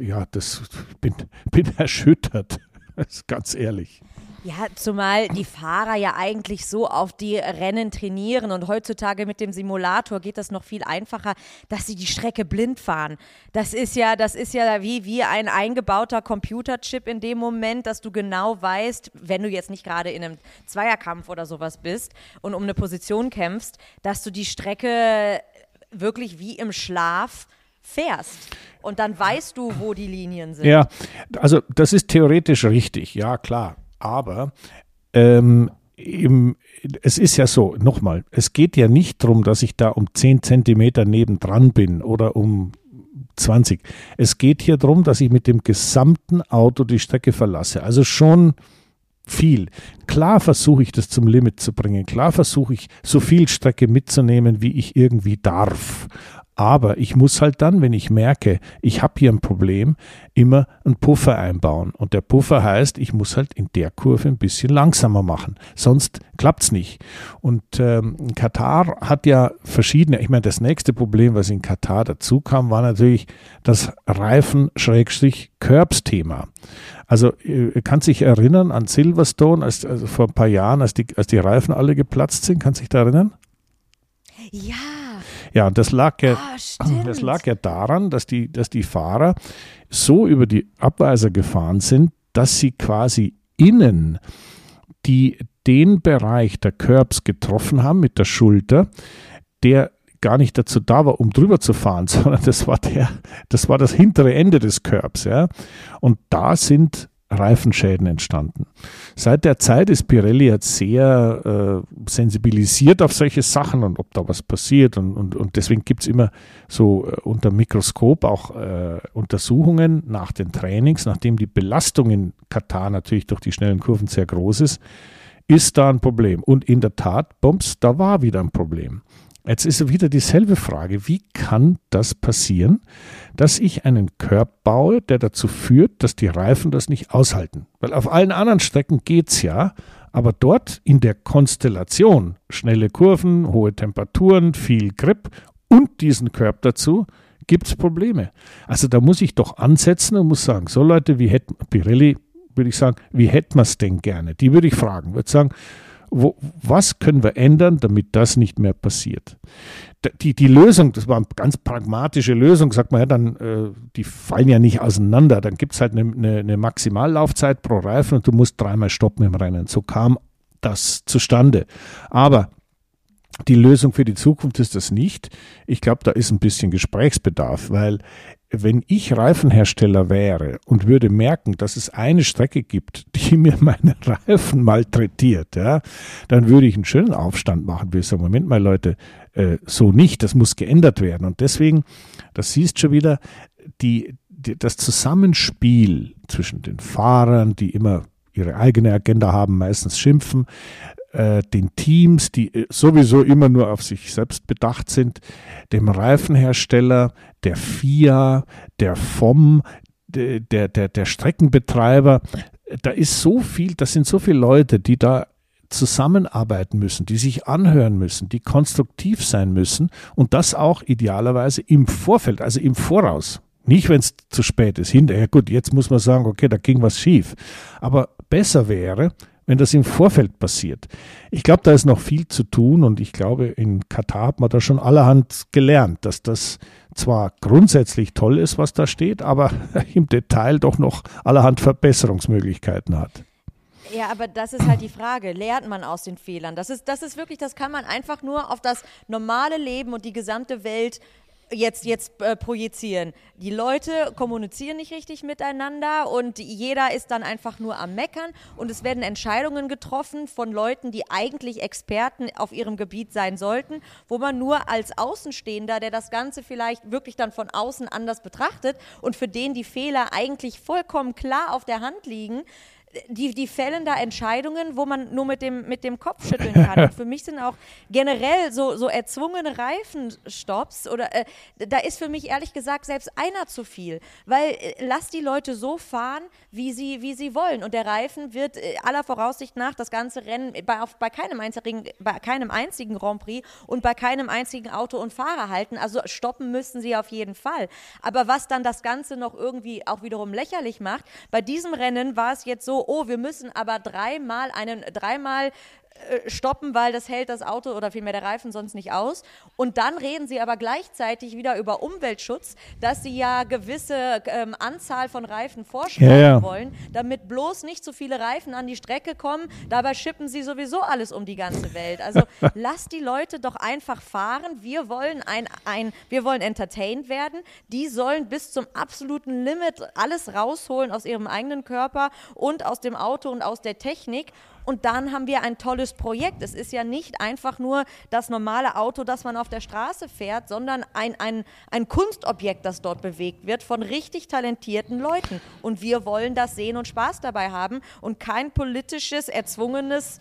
A: ja, das bin, bin erschüttert. ganz ehrlich.
B: Ja, zumal die Fahrer ja eigentlich so auf die Rennen trainieren und heutzutage mit dem Simulator geht das noch viel einfacher, dass sie die Strecke blind fahren. Das ist ja, das ist ja wie, wie ein eingebauter Computerchip in dem Moment, dass du genau weißt, wenn du jetzt nicht gerade in einem Zweierkampf oder sowas bist und um eine Position kämpfst, dass du die Strecke wirklich wie im Schlaf fährst. Und dann weißt du, wo die Linien sind.
A: Ja, also das ist theoretisch richtig, ja klar. Aber ähm, im, es ist ja so, nochmal, es geht ja nicht darum, dass ich da um 10 Zentimeter nebendran bin oder um 20. Es geht hier darum, dass ich mit dem gesamten Auto die Strecke verlasse. Also schon viel. Klar versuche ich das zum Limit zu bringen. Klar versuche ich so viel Strecke mitzunehmen, wie ich irgendwie darf. Aber ich muss halt dann, wenn ich merke, ich habe hier ein Problem, immer einen Puffer einbauen. Und der Puffer heißt, ich muss halt in der Kurve ein bisschen langsamer machen. Sonst klappt's nicht. Und ähm, Katar hat ja verschiedene, ich meine, das nächste Problem, was in Katar dazu kam, war natürlich das Reifen-Curbs-Thema. Also äh, kann sich erinnern an Silverstone, als, also vor ein paar Jahren, als die, als die Reifen alle geplatzt sind, kann sich da erinnern?
B: Ja.
A: Ja, das lag ja, ah, das lag ja daran, dass die, dass die Fahrer so über die Abweiser gefahren sind, dass sie quasi innen die, den Bereich der Curbs getroffen haben mit der Schulter, der gar nicht dazu da war, um drüber zu fahren, sondern das war der, das war das hintere Ende des Curbs, ja. Und da sind Reifenschäden entstanden. Seit der Zeit ist Pirelli jetzt sehr äh, sensibilisiert auf solche Sachen und ob da was passiert und, und, und deswegen gibt es immer so äh, unter Mikroskop auch äh, Untersuchungen nach den Trainings, nachdem die Belastung in Katar natürlich durch die schnellen Kurven sehr groß ist, ist da ein Problem. Und in der Tat, Bums, da war wieder ein Problem. Jetzt ist wieder dieselbe Frage, wie kann das passieren, dass ich einen Körb baue, der dazu führt, dass die Reifen das nicht aushalten? Weil auf allen anderen Strecken geht's ja, aber dort in der Konstellation schnelle Kurven, hohe Temperaturen, viel Grip und diesen Körb dazu, gibt's Probleme. Also da muss ich doch ansetzen und muss sagen, so Leute, wie hätten Pirelli, würde ich sagen, wie hätten wir es denn gerne? Die würde ich fragen, würde sagen, wo, was können wir ändern, damit das nicht mehr passiert? Die, die Lösung, das war eine ganz pragmatische Lösung, sagt man ja, dann, äh, die fallen ja nicht auseinander. Dann gibt es halt eine, eine, eine Maximallaufzeit pro Reifen und du musst dreimal stoppen im Rennen. So kam das zustande. Aber die Lösung für die Zukunft ist das nicht. Ich glaube, da ist ein bisschen Gesprächsbedarf, weil wenn ich Reifenhersteller wäre und würde merken, dass es eine Strecke gibt, die mir meine Reifen malträtiert, ja, dann würde ich einen schönen Aufstand machen. Wir sagen, Moment mal, Leute, äh, so nicht, das muss geändert werden. Und deswegen, das siehst schon wieder, die, die, das Zusammenspiel zwischen den Fahrern, die immer ihre eigene Agenda haben, meistens schimpfen, äh, den Teams, die äh, sowieso immer nur auf sich selbst bedacht sind, dem Reifenhersteller, der FIA, der FOM, der, der, der Streckenbetreiber. Da ist so viel, das sind so viele Leute, die da zusammenarbeiten müssen, die sich anhören müssen, die konstruktiv sein müssen und das auch idealerweise im Vorfeld, also im Voraus. Nicht, wenn es zu spät ist. Hinterher, gut, jetzt muss man sagen, okay, da ging was schief. Aber besser wäre, wenn das im Vorfeld passiert. Ich glaube, da ist noch viel zu tun und ich glaube, in Katar hat man da schon allerhand gelernt, dass das zwar grundsätzlich toll ist, was da steht, aber im Detail doch noch allerhand Verbesserungsmöglichkeiten hat.
B: Ja, aber das ist halt die Frage. Lernt man aus den Fehlern? Das ist, das ist wirklich, das kann man einfach nur auf das normale Leben und die gesamte Welt jetzt, jetzt äh, projizieren. Die Leute kommunizieren nicht richtig miteinander und jeder ist dann einfach nur am Meckern und es werden Entscheidungen getroffen von Leuten, die eigentlich Experten auf ihrem Gebiet sein sollten, wo man nur als Außenstehender, der das Ganze vielleicht wirklich dann von außen anders betrachtet und für den die Fehler eigentlich vollkommen klar auf der Hand liegen, die, die fällen da Entscheidungen, wo man nur mit dem, mit dem Kopf schütteln kann. Und für mich sind auch generell so, so erzwungene Reifenstops oder äh, da ist für mich ehrlich gesagt selbst einer zu viel. Weil äh, lass die Leute so fahren, wie sie, wie sie wollen. Und der Reifen wird äh, aller Voraussicht nach das ganze Rennen bei, auf, bei, keinem einzigen, bei keinem einzigen Grand Prix und bei keinem einzigen Auto und Fahrer halten. Also stoppen müssten sie auf jeden Fall. Aber was dann das Ganze noch irgendwie auch wiederum lächerlich macht, bei diesem Rennen war es jetzt so, oh, wir müssen aber dreimal einen, dreimal stoppen, weil das hält das Auto oder vielmehr der Reifen sonst nicht aus. Und dann reden sie aber gleichzeitig wieder über Umweltschutz, dass sie ja gewisse ähm, Anzahl von Reifen vorschreiben ja, ja. wollen, damit bloß nicht so viele Reifen an die Strecke kommen. Dabei schippen sie sowieso alles um die ganze Welt. Also lasst die Leute doch einfach fahren. Wir wollen ein, ein, wir wollen entertained werden. Die sollen bis zum absoluten Limit alles rausholen aus ihrem eigenen Körper und aus dem Auto und aus der Technik und dann haben wir ein tolles Projekt. Es ist ja nicht einfach nur das normale Auto, das man auf der Straße fährt, sondern ein, ein, ein Kunstobjekt, das dort bewegt wird von richtig talentierten Leuten. Und wir wollen das sehen und Spaß dabei haben und kein politisches, erzwungenes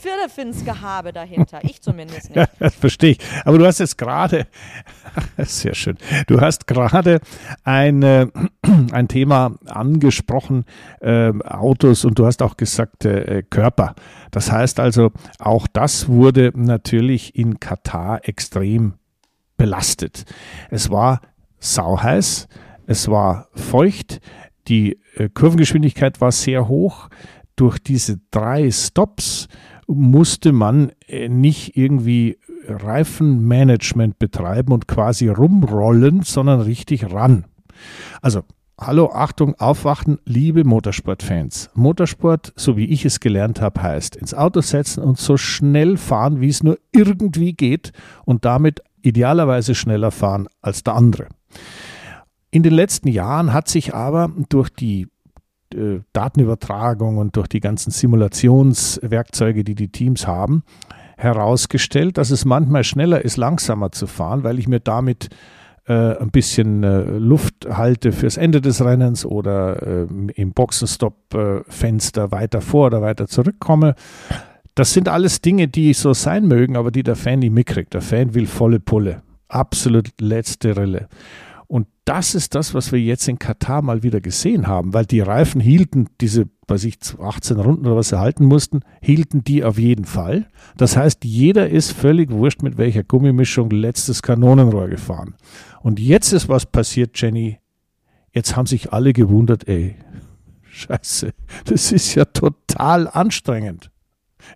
B: Firlefinns-Gehabe dahinter. Ich zumindest nicht. Ja,
A: das verstehe ich. Aber du hast jetzt gerade, sehr schön, du hast gerade ein, äh, ein Thema angesprochen, äh, Autos, und du hast auch gesagt, äh, Körper. Das heißt also, auch das wurde natürlich in Katar extrem belastet. Es war sauheiß, es war feucht, die äh, Kurvengeschwindigkeit war sehr hoch. Durch diese drei Stops musste man äh, nicht irgendwie Reifenmanagement betreiben und quasi rumrollen, sondern richtig ran. Also, hallo, Achtung, aufwachen, liebe Motorsportfans. Motorsport, so wie ich es gelernt habe, heißt ins Auto setzen und so schnell fahren, wie es nur irgendwie geht und damit idealerweise schneller fahren als der andere. In den letzten Jahren hat sich aber durch die äh, Datenübertragung und durch die ganzen Simulationswerkzeuge, die die Teams haben, herausgestellt, dass es manchmal schneller ist, langsamer zu fahren, weil ich mir damit äh, ein bisschen äh, Luft halte fürs Ende des Rennens oder äh, im Boxenstopp-Fenster weiter vor oder weiter zurückkomme. Das sind alles Dinge, die so sein mögen, aber die der Fan nicht mitkriegt. Der Fan will volle Pulle. Absolut letzte Rille. Das ist das, was wir jetzt in Katar mal wieder gesehen haben, weil die Reifen hielten, diese, weiß ich, 18 Runden oder was sie halten mussten, hielten die auf jeden Fall. Das heißt, jeder ist völlig wurscht, mit welcher Gummimischung letztes Kanonenrohr gefahren. Und jetzt ist was passiert, Jenny. Jetzt haben sich alle gewundert, ey, scheiße, das ist ja total anstrengend.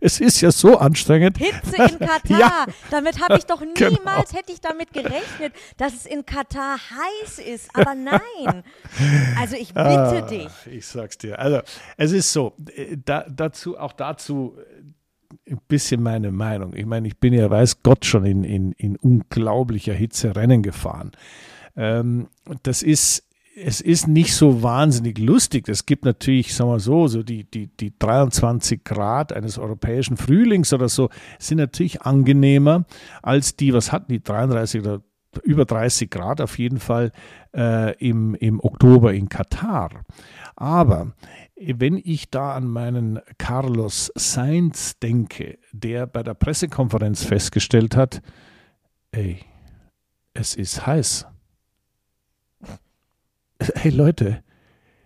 A: Es ist ja so anstrengend.
B: Hitze in Katar. Ja. Damit habe ich doch genau. niemals genau. hätte ich damit gerechnet, dass es in Katar heiß ist. Aber nein. Also ich bitte ah, dich.
A: Ich sag's dir. Also es ist so. Äh, da, dazu auch dazu äh, ein bisschen meine Meinung. Ich meine, ich bin ja weiß Gott schon in, in, in unglaublicher Hitze Rennen gefahren. Ähm, das ist es ist nicht so wahnsinnig lustig. Es gibt natürlich, sagen wir so, so die, die, die 23 Grad eines europäischen Frühlings oder so sind natürlich angenehmer als die, was hatten die 33 oder über 30 Grad auf jeden Fall äh, im, im Oktober in Katar. Aber wenn ich da an meinen Carlos Sainz denke, der bei der Pressekonferenz festgestellt hat, ey, es ist heiß hey Leute,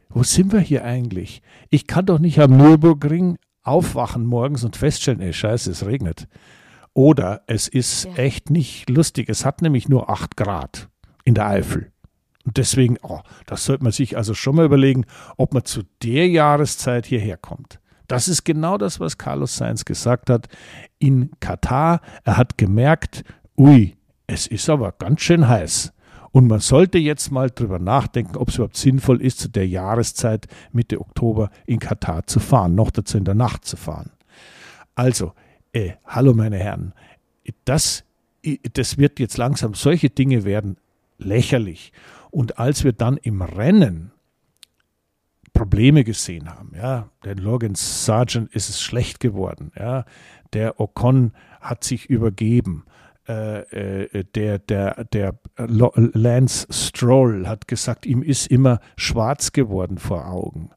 A: wo sind wir hier eigentlich? Ich kann doch nicht am Nürburgring aufwachen morgens und feststellen, ey scheiße, es regnet. Oder es ist ja. echt nicht lustig. Es hat nämlich nur 8 Grad in der Eifel. Und deswegen, oh, das sollte man sich also schon mal überlegen, ob man zu der Jahreszeit hierher kommt. Das ist genau das, was Carlos Sainz gesagt hat in Katar. Er hat gemerkt, ui, es ist aber ganz schön heiß. Und man sollte jetzt mal drüber nachdenken, ob es überhaupt sinnvoll ist, zu der Jahreszeit Mitte Oktober in Katar zu fahren, noch dazu in der Nacht zu fahren. Also, äh, hallo meine Herren, das, das wird jetzt langsam, solche Dinge werden lächerlich. Und als wir dann im Rennen Probleme gesehen haben, ja, der Logan Sargent ist es schlecht geworden, ja, der Ocon hat sich übergeben, äh, äh, der, der, der Lance Stroll hat gesagt, ihm ist immer schwarz geworden vor Augen.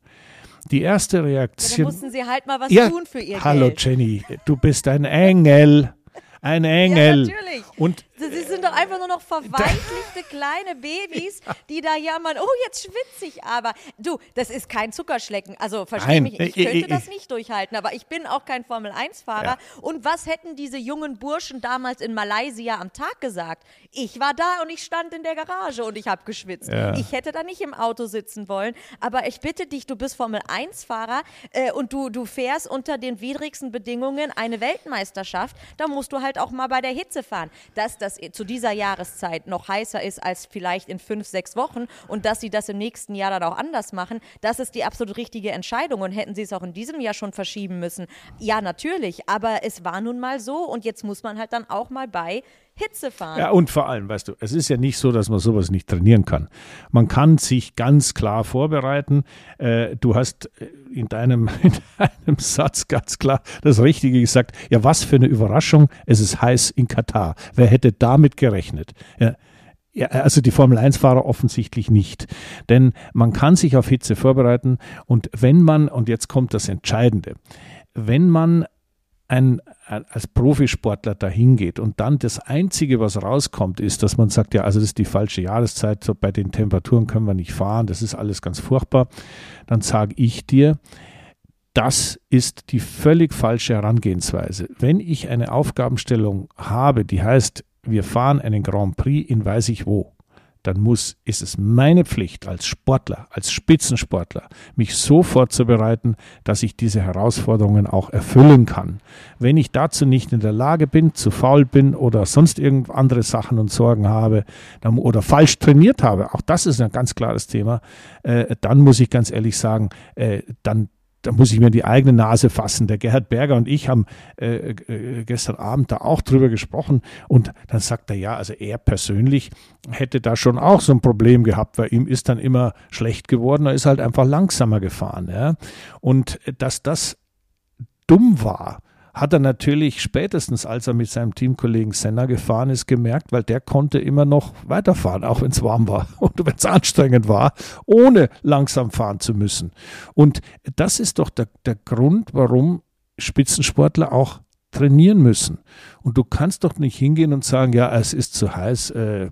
A: die erste
B: Ja,
A: Reaktion.
B: mussten sie halt mal was
A: Ja,
B: tun für ihr
A: Hallo
B: Geld.
A: Jenny, du bist ein Engel. Ein Engel.
B: Ja, natürlich.
A: Und
B: Sie sind doch einfach nur noch verweichlichte kleine Babys, die da jammern, oh, jetzt schwitze ich aber. Du, das ist kein Zuckerschlecken. Also versteh
A: Nein,
B: mich, ich könnte das nicht durchhalten, aber ich bin auch kein Formel-1-Fahrer.
A: Ja.
B: Und was hätten diese jungen Burschen damals in Malaysia am Tag gesagt? Ich war da und ich stand in der Garage und ich habe geschwitzt.
A: Ja.
B: Ich hätte da nicht im Auto sitzen wollen, aber ich bitte dich, du bist Formel-1-Fahrer äh, und du, du fährst unter den widrigsten Bedingungen eine Weltmeisterschaft, da musst du halt auch mal bei der Hitze fahren. Dass das zu dieser Jahreszeit noch heißer ist als vielleicht in fünf, sechs Wochen und dass sie das im nächsten Jahr dann auch anders machen, das ist die absolut richtige Entscheidung und hätten sie es auch in diesem Jahr schon verschieben müssen. Ja, natürlich, aber es war nun mal so und jetzt muss man halt dann auch mal bei Hitze fahren.
A: Ja, und vor allem, weißt du, es ist ja nicht so, dass man sowas nicht trainieren kann. Man kann sich ganz klar vorbereiten. Äh, du hast äh, in deinem, in deinem Satz ganz klar das Richtige gesagt. Ja, was für eine Überraschung. Es ist heiß in Katar. Wer hätte damit gerechnet? Ja. Ja, also die Formel-1-Fahrer offensichtlich nicht. Denn man kann sich auf Hitze vorbereiten und wenn man, und jetzt kommt das Entscheidende, wenn man ein, als Profisportler dahin geht und dann das Einzige, was rauskommt, ist, dass man sagt, ja, also das ist die falsche Jahreszeit, so bei den Temperaturen können wir nicht fahren, das ist alles ganz furchtbar, dann sage ich dir, das ist die völlig falsche Herangehensweise. Wenn ich eine Aufgabenstellung habe, die heißt, wir fahren einen Grand Prix in weiß ich wo, dann muss, ist es meine Pflicht als Sportler, als Spitzensportler, mich so vorzubereiten, dass ich diese Herausforderungen auch erfüllen kann. Wenn ich dazu nicht in der Lage bin, zu faul bin oder sonst irgend andere Sachen und Sorgen habe dann, oder falsch trainiert habe, auch das ist ein ganz klares Thema, äh, dann muss ich ganz ehrlich sagen, äh, dann da muss ich mir die eigene Nase fassen. Der Gerhard Berger und ich haben äh, äh, gestern Abend da auch drüber gesprochen und dann sagt er, ja, also er persönlich hätte da schon auch so ein Problem gehabt, weil ihm ist dann immer schlecht geworden, er ist halt einfach langsamer gefahren. Ja? Und äh, dass das dumm war, hat er natürlich spätestens, als er mit seinem Teamkollegen Senna gefahren ist, gemerkt, weil der konnte immer noch weiterfahren, auch wenn es warm war und wenn es anstrengend war, ohne langsam fahren zu müssen. Und das ist doch der, der Grund, warum Spitzensportler auch trainieren müssen. Und du kannst doch nicht hingehen und sagen, ja, es ist zu heiß. Äh, äh,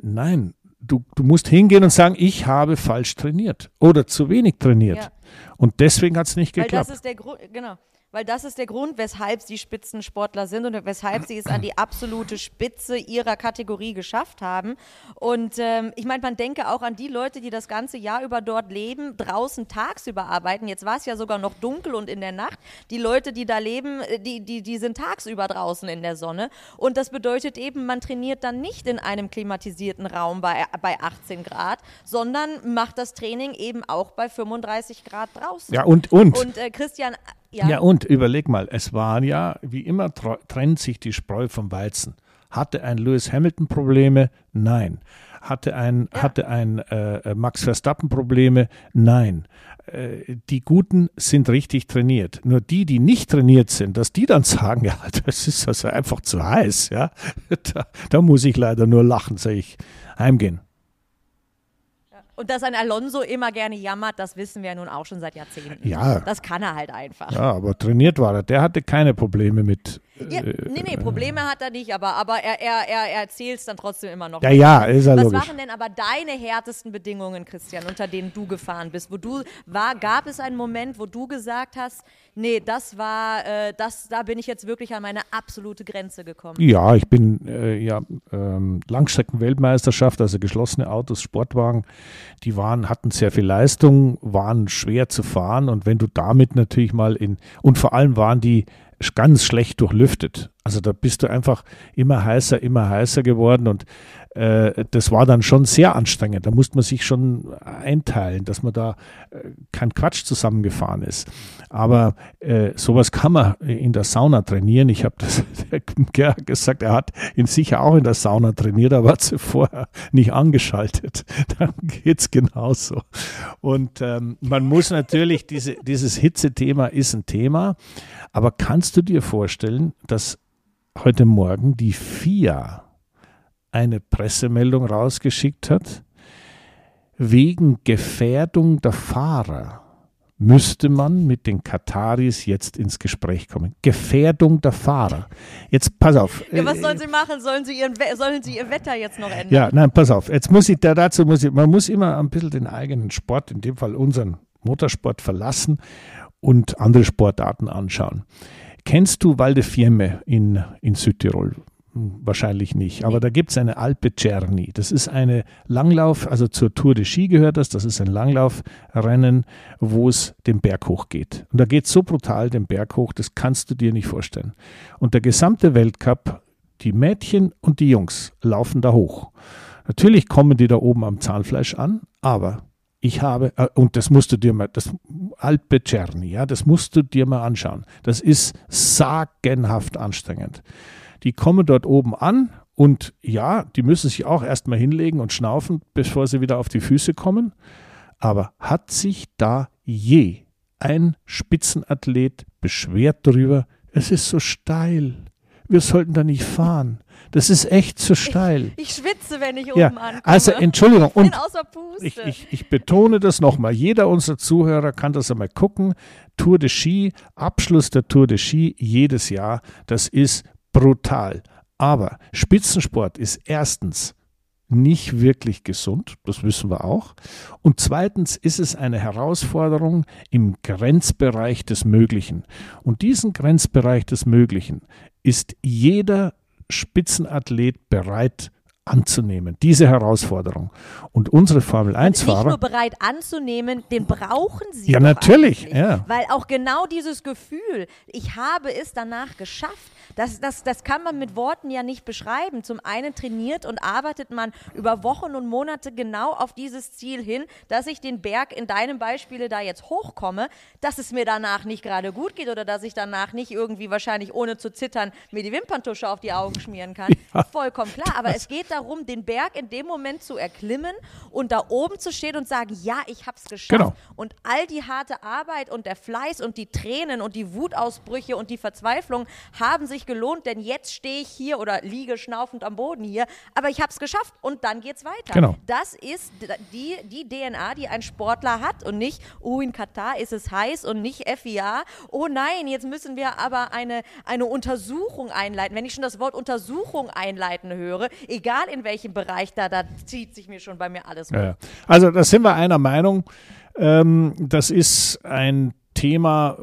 A: nein, du, du musst hingehen und sagen, ich habe falsch trainiert oder zu wenig trainiert.
B: Ja.
A: Und deswegen hat es nicht
B: Weil
A: geklappt.
B: das ist der Grund, genau. Weil das ist der Grund, weshalb sie Spitzensportler sind und weshalb sie es an die absolute Spitze ihrer Kategorie geschafft haben. Und ähm, ich meine, man denke auch an die Leute, die das ganze Jahr über dort leben, draußen tagsüber arbeiten. Jetzt war es ja sogar noch dunkel und in der Nacht. Die Leute, die da leben, äh, die, die, die sind tagsüber draußen in der Sonne. Und das bedeutet eben, man trainiert dann nicht in einem klimatisierten Raum bei, bei 18 Grad, sondern macht das Training eben auch bei 35 Grad draußen.
A: ja, und, und.
B: Und äh, Christian,
A: Ja.
B: ja,
A: und überleg mal, es waren ja, wie immer trennt sich die Spreu vom Weizen. Hatte ein Lewis Hamilton Probleme? Nein. Hatte ein, hatte ein äh, Max Verstappen Probleme? Nein. Äh, die Guten sind richtig trainiert. Nur die, die nicht trainiert sind, dass die dann sagen, ja, das ist also einfach zu heiß, ja. Da, da muss ich leider nur lachen, sage ich, heimgehen.
B: Und dass ein Alonso immer gerne jammert, das wissen wir ja nun auch schon seit Jahrzehnten.
A: Ja.
B: Das kann er halt einfach.
A: Ja, aber trainiert war er. Der hatte keine Probleme mit.
B: Ja, nee, nee, Probleme hat er nicht, aber, aber er, er, er, er erzählt es dann trotzdem immer noch.
A: Ja, ja, ist ja
B: Was
A: logisch.
B: waren denn aber deine härtesten Bedingungen, Christian, unter denen du gefahren bist? Wo du war, gab es einen Moment, wo du gesagt hast, nee, das war, äh, das, da bin ich jetzt wirklich an meine absolute Grenze gekommen.
A: Ja, ich bin äh, ja ähm, Langstrecken-Weltmeisterschaft, also geschlossene Autos, Sportwagen, die waren, hatten sehr viel Leistung, waren schwer zu fahren und wenn du damit natürlich mal in, und vor allem waren die ganz schlecht durchlüftet. Also da bist du einfach immer heißer, immer heißer geworden und äh, das war dann schon sehr anstrengend. Da musste man sich schon einteilen, dass man da äh, kein Quatsch zusammengefahren ist. Aber äh, sowas kann man in der Sauna trainieren. Ich habe das der gesagt, er hat ihn sicher auch in der Sauna trainiert, aber hat sie vorher nicht angeschaltet. Dann geht's genauso. Und ähm, man muss natürlich, diese, dieses Hitzethema ist ein Thema, aber kannst du dir vorstellen, dass heute Morgen die FIA eine Pressemeldung rausgeschickt hat, wegen Gefährdung der Fahrer müsste man mit den Kataris jetzt ins Gespräch kommen. Gefährdung der Fahrer. Jetzt pass auf.
B: Ja, was sollen sie machen? Sollen sie, ihren, sollen sie ihr Wetter jetzt noch ändern?
A: Ja, nein, pass auf. Jetzt muss ich da dazu muss ich, man muss immer ein bisschen den eigenen Sport, in dem Fall unseren Motorsport verlassen und andere Sportarten anschauen. Kennst du Val de Fiemme in, in Südtirol? Wahrscheinlich nicht. Aber da gibt es eine Alpe Cerni. Das ist eine Langlauf, also zur Tour de Ski gehört das. Das ist ein Langlaufrennen, wo es den Berg hoch geht. Und da geht es so brutal den Berg hoch, das kannst du dir nicht vorstellen. Und der gesamte Weltcup, die Mädchen und die Jungs laufen da hoch. Natürlich kommen die da oben am Zahnfleisch an, aber ich habe, äh, und das musst du dir mal, das Alpe Cerni, ja, das musst du dir mal anschauen. Das ist sagenhaft anstrengend. Die kommen dort oben an und ja, die müssen sich auch erstmal hinlegen und schnaufen, bevor sie wieder auf die Füße kommen. Aber hat sich da je ein Spitzenathlet beschwert darüber, es ist so steil, wir sollten da nicht fahren. Das ist echt zu steil.
B: Ich, ich schwitze, wenn ich
A: ja,
B: oben ankomme.
A: Also Entschuldigung, und
B: außer Puste.
A: ich, ich, ich betone das nochmal. Jeder unserer Zuhörer kann das einmal gucken. Tour de Ski, Abschluss der Tour de Ski jedes Jahr, das ist brutal. Aber Spitzensport ist erstens nicht wirklich gesund, das wissen wir auch. Und zweitens ist es eine Herausforderung im Grenzbereich des Möglichen. Und diesen Grenzbereich des Möglichen ist jeder Spitzenathlet bereit anzunehmen, diese Herausforderung. Und unsere Formel 1-Fahrer.
B: Nicht nur bereit anzunehmen, den brauchen sie.
A: Ja, natürlich. Ja.
B: Weil auch genau dieses Gefühl, ich habe es danach geschafft, das, das, das kann man mit Worten ja nicht beschreiben. Zum einen trainiert und arbeitet man über Wochen und Monate genau auf dieses Ziel hin, dass ich den Berg in deinem Beispiele da jetzt hochkomme, dass es mir danach nicht gerade gut geht oder dass ich danach nicht irgendwie wahrscheinlich ohne zu zittern mir die Wimperntusche auf die Augen schmieren kann.
A: Ja,
B: Vollkommen klar. Aber es geht darum, den Berg in dem Moment zu erklimmen und da oben zu stehen und sagen, ja, ich habe es geschafft.
A: Genau.
B: Und all die harte Arbeit und der Fleiß und die Tränen und die Wutausbrüche und die Verzweiflung haben sich gelohnt, denn jetzt stehe ich hier oder liege schnaufend am Boden hier, aber ich habe es geschafft und dann geht's weiter.
A: Genau.
B: Das ist die, die DNA, die ein Sportler hat und nicht, oh, in Katar ist es heiß und nicht FIA. Oh nein, jetzt müssen wir aber eine, eine Untersuchung einleiten. Wenn ich schon das Wort Untersuchung einleiten höre, egal in welchem Bereich da, da zieht sich mir schon bei mir alles
A: ja. Also da sind wir einer Meinung. Ähm, das ist ein Thema,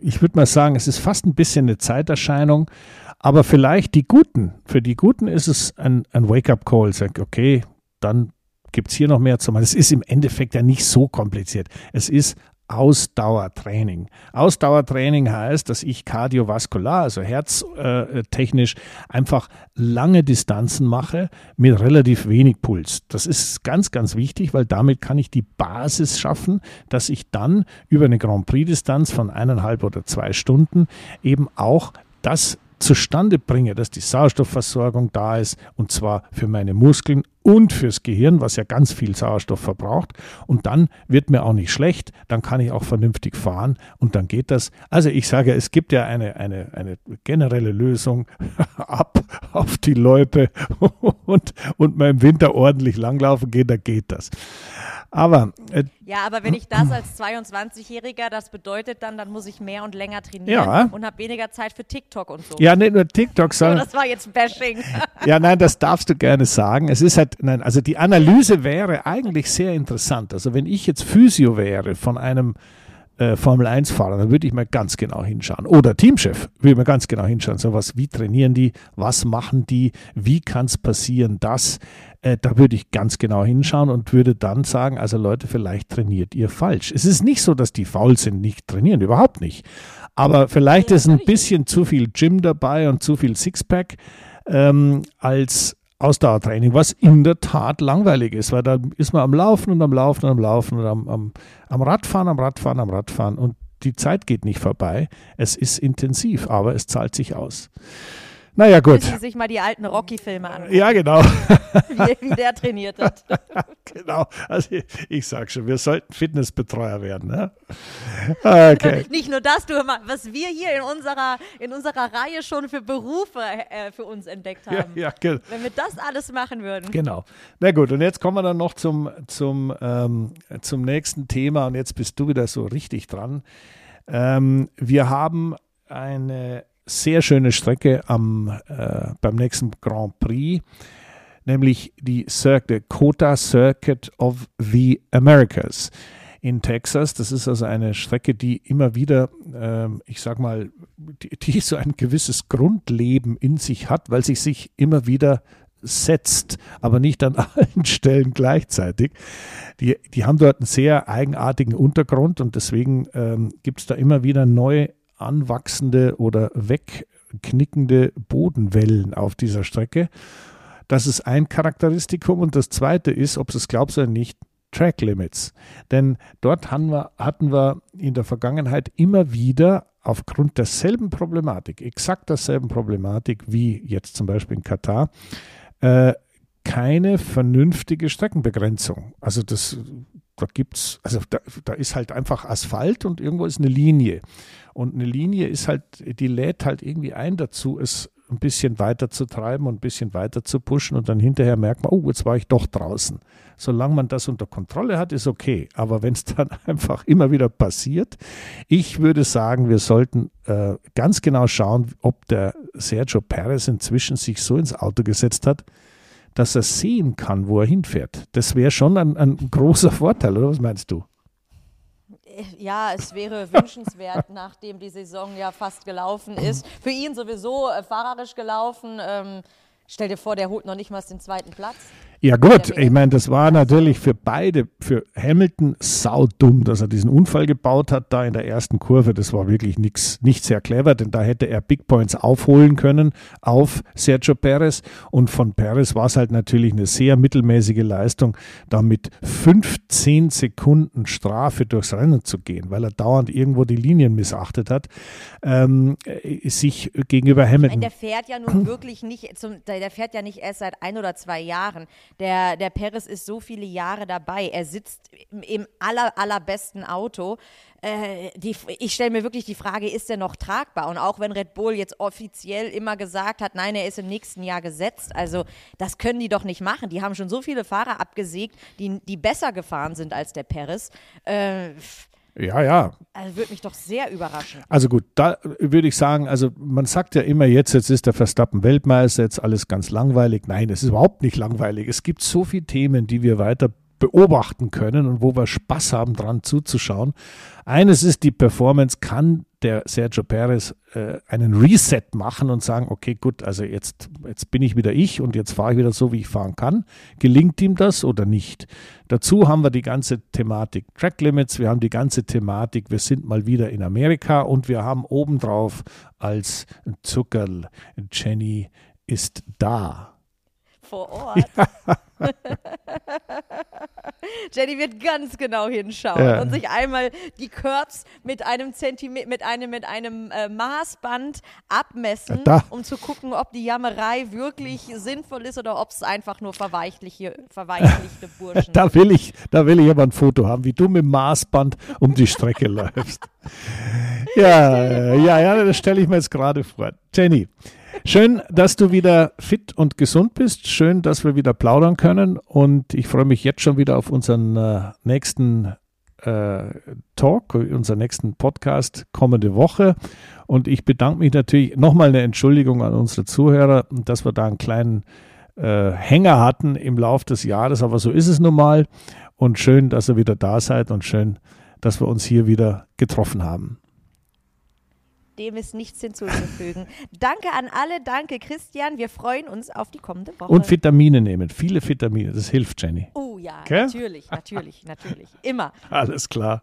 A: ich würde mal sagen, es ist fast ein bisschen eine Zeiterscheinung, aber vielleicht die Guten, für die Guten ist es ein, ein Wake-up-Call, sagt, okay, dann gibt es hier noch mehr zu machen. Es ist im Endeffekt ja nicht so kompliziert. Es ist Ausdauertraining. Ausdauertraining heißt, dass ich kardiovaskular, also herztechnisch, einfach lange Distanzen mache mit relativ wenig Puls. Das ist ganz, ganz wichtig, weil damit kann ich die Basis schaffen, dass ich dann über eine Grand Prix-Distanz von eineinhalb oder zwei Stunden eben auch das zustande bringe, dass die Sauerstoffversorgung da ist und zwar für meine Muskeln und fürs Gehirn, was ja ganz viel Sauerstoff verbraucht. Und dann wird mir auch nicht schlecht, dann kann ich auch vernünftig fahren und dann geht das. Also ich sage, es gibt ja eine, eine, eine generelle Lösung ab auf die Loipe und, und mal im Winter ordentlich langlaufen gehen, da geht das. Aber äh,
B: Ja, aber wenn ich das als 22-Jähriger, das bedeutet dann, dann muss ich mehr und länger trainieren
A: Ja.
B: und habe weniger Zeit für TikTok und so.
A: ja, nicht nur TikTok,
B: so
A: sondern
B: das war jetzt Bashing.
A: Ja, nein, das darfst du gerne sagen. Es ist halt, nein, also die Analyse wäre eigentlich sehr interessant. Also wenn ich jetzt Physio wäre von einem äh, Formel 1-Fahrer, dann würde ich mal ganz genau hinschauen. Oder Teamchef, würde ich mal ganz genau hinschauen. So was, wie trainieren die, was machen die, wie kann es passieren, das, äh, da würde ich ganz genau hinschauen und würde dann sagen, also Leute, vielleicht trainiert ihr falsch. Es ist nicht so, dass die faul sind, nicht trainieren, überhaupt nicht. Aber vielleicht
B: Ja,
A: ist ein bisschen zu viel Gym dabei und zu viel Sixpack ähm, als Ausdauertraining, was in der Tat langweilig ist, weil da ist man am Laufen und am Laufen und am Laufen und am, am, am Radfahren, am Radfahren, am Radfahren und die Zeit geht nicht vorbei. Es ist intensiv, aber es zahlt sich aus. Naja, gut.
B: Müssen Sie sich mal die alten Rocky-Filme angucken,
A: Ja, genau.
B: wie, wie der trainiert hat.
A: genau. Also ich, ich sag schon, wir sollten Fitnessbetreuer werden. Ne? Okay.
B: Nicht nur das, du was wir hier in unserer, in unserer Reihe schon für Berufe äh, für uns entdeckt
A: Ja,
B: haben.
A: ja, ge-
B: Wenn wir das alles machen würden.
A: genau. Na gut, und jetzt kommen wir dann noch zum, zum, ähm, zum nächsten Thema und jetzt bist du wieder so richtig dran. Ähm, wir haben eine sehr schöne Strecke am, äh, beim nächsten Grand Prix, nämlich die Cir Dakota Circuit of the Americas in Texas. Das ist also eine Strecke, die immer wieder, ähm, ich sag mal, die, die so ein gewisses Grundleben in sich hat, weil sie sich immer wieder setzt, aber nicht an allen Stellen gleichzeitig. Die, die haben dort einen sehr eigenartigen Untergrund und deswegen ähm, gibt es da immer wieder neu anwachsende oder wegknickende Bodenwellen auf dieser Strecke. Das ist ein Charakteristikum und das zweite ist, ob du es glaubst oder nicht, Track Limits. Denn dort hatten wir, hatten wir in der Vergangenheit immer wieder aufgrund derselben Problematik, exakt derselben Problematik wie jetzt zum Beispiel in Katar, äh, keine vernünftige Streckenbegrenzung. Also das, da gibt's, also da, da ist halt einfach Asphalt und irgendwo ist eine Linie. Und eine Linie ist halt, die lädt halt irgendwie ein dazu, es ein bisschen weiter zu treiben und ein bisschen weiter zu pushen und dann hinterher merkt man, oh, jetzt war ich doch draußen. Solange man das unter Kontrolle hat, ist okay. Aber wenn es dann einfach immer wieder passiert, ich würde sagen, wir sollten äh, ganz genau schauen, ob der Sergio Perez inzwischen sich so ins Auto gesetzt hat, dass er sehen kann, wo er hinfährt. Das wäre schon ein, ein großer Vorteil, oder was meinst du?
B: Ja, es wäre wünschenswert, nachdem die Saison ja fast gelaufen ist. Für ihn sowieso äh, fahrerisch gelaufen. Ähm, stell dir vor, der holt noch nicht mal den zweiten Platz.
A: Ja gut, ich meine, das war natürlich für beide, für Hamilton saudumm, dass er diesen Unfall gebaut hat da in der ersten Kurve. Das war wirklich nix, nicht sehr clever, denn da hätte er Big Points aufholen können auf Sergio Perez. Und von Perez war es halt natürlich eine sehr mittelmäßige Leistung, da mit 15 Sekunden Strafe durchs Rennen zu gehen, weil er dauernd irgendwo die Linien missachtet hat, ähm, äh, sich gegenüber
B: Ich meine,
A: Hamilton.
B: der fährt ja nun wirklich nicht, zum, der fährt ja nicht erst seit ein oder zwei Jahren. Der, der Perez ist so viele Jahre dabei. Er sitzt im, im aller, allerbesten Auto. Äh, die, ich stelle mir wirklich die Frage, ist er noch tragbar? Und auch wenn Red Bull jetzt offiziell immer gesagt hat, nein, er ist im nächsten Jahr gesetzt. Also das können die doch nicht machen. Die haben schon so viele Fahrer abgesägt, die, die besser gefahren sind als der Perez. Äh,
A: ja, ja,
B: also würde mich doch sehr überraschen.
A: Also gut, da würde ich sagen, also man sagt ja immer jetzt, jetzt ist der Verstappen Weltmeister, jetzt alles ganz langweilig. Nein, es ist überhaupt nicht langweilig. Es gibt so viele Themen, die wir weiter beobachten können und wo wir Spaß haben, dran zuzuschauen. Eines ist die Performance, kann der Sergio Perez äh, einen Reset machen und sagen, okay, gut, also jetzt, jetzt bin ich wieder ich und jetzt fahre ich wieder so, wie ich fahren kann. Gelingt ihm das oder nicht? Dazu haben wir die ganze Thematik Track Limits, wir haben die ganze Thematik, wir sind mal wieder in Amerika und wir haben obendrauf als Zuckerl, Jenny ist da.
B: vor Ort. Jenny wird ganz genau hinschauen
A: Ja.
B: und sich einmal die Curbs mit einem Zentimeter, mit einem, mit einem äh, Maßband abmessen,
A: Da.
B: um zu gucken, ob die Jammerei wirklich sinnvoll ist oder ob es einfach nur verweichliche, verweichlichte Burschen
A: Da will ich, da will ich aber ein Foto haben, wie du mit dem Maßband um die Strecke läufst. Ja, ja, ja, das stelle ich mir jetzt gerade vor. Jenny, schön, dass du wieder fit und gesund bist. Schön, dass wir wieder plaudern können. Und ich freue mich jetzt schon wieder auf unseren äh, nächsten äh, Talk, unseren nächsten Podcast kommende Woche. Und ich bedanke mich natürlich nochmal eine Entschuldigung an unsere Zuhörer, dass wir da einen kleinen äh, Hänger hatten im Lauf des Jahres, aber so ist es nun mal. Und schön, dass ihr wieder da seid und schön, dass wir uns hier wieder getroffen haben.
B: Dem ist nichts hinzuzufügen. danke an alle, danke Christian. Wir freuen uns auf die kommende Woche.
A: Und Vitamine nehmen, viele Vitamine, das hilft, Jenny.
B: oh ja,
A: Gell?
B: natürlich, natürlich, natürlich. Immer.
A: Alles klar.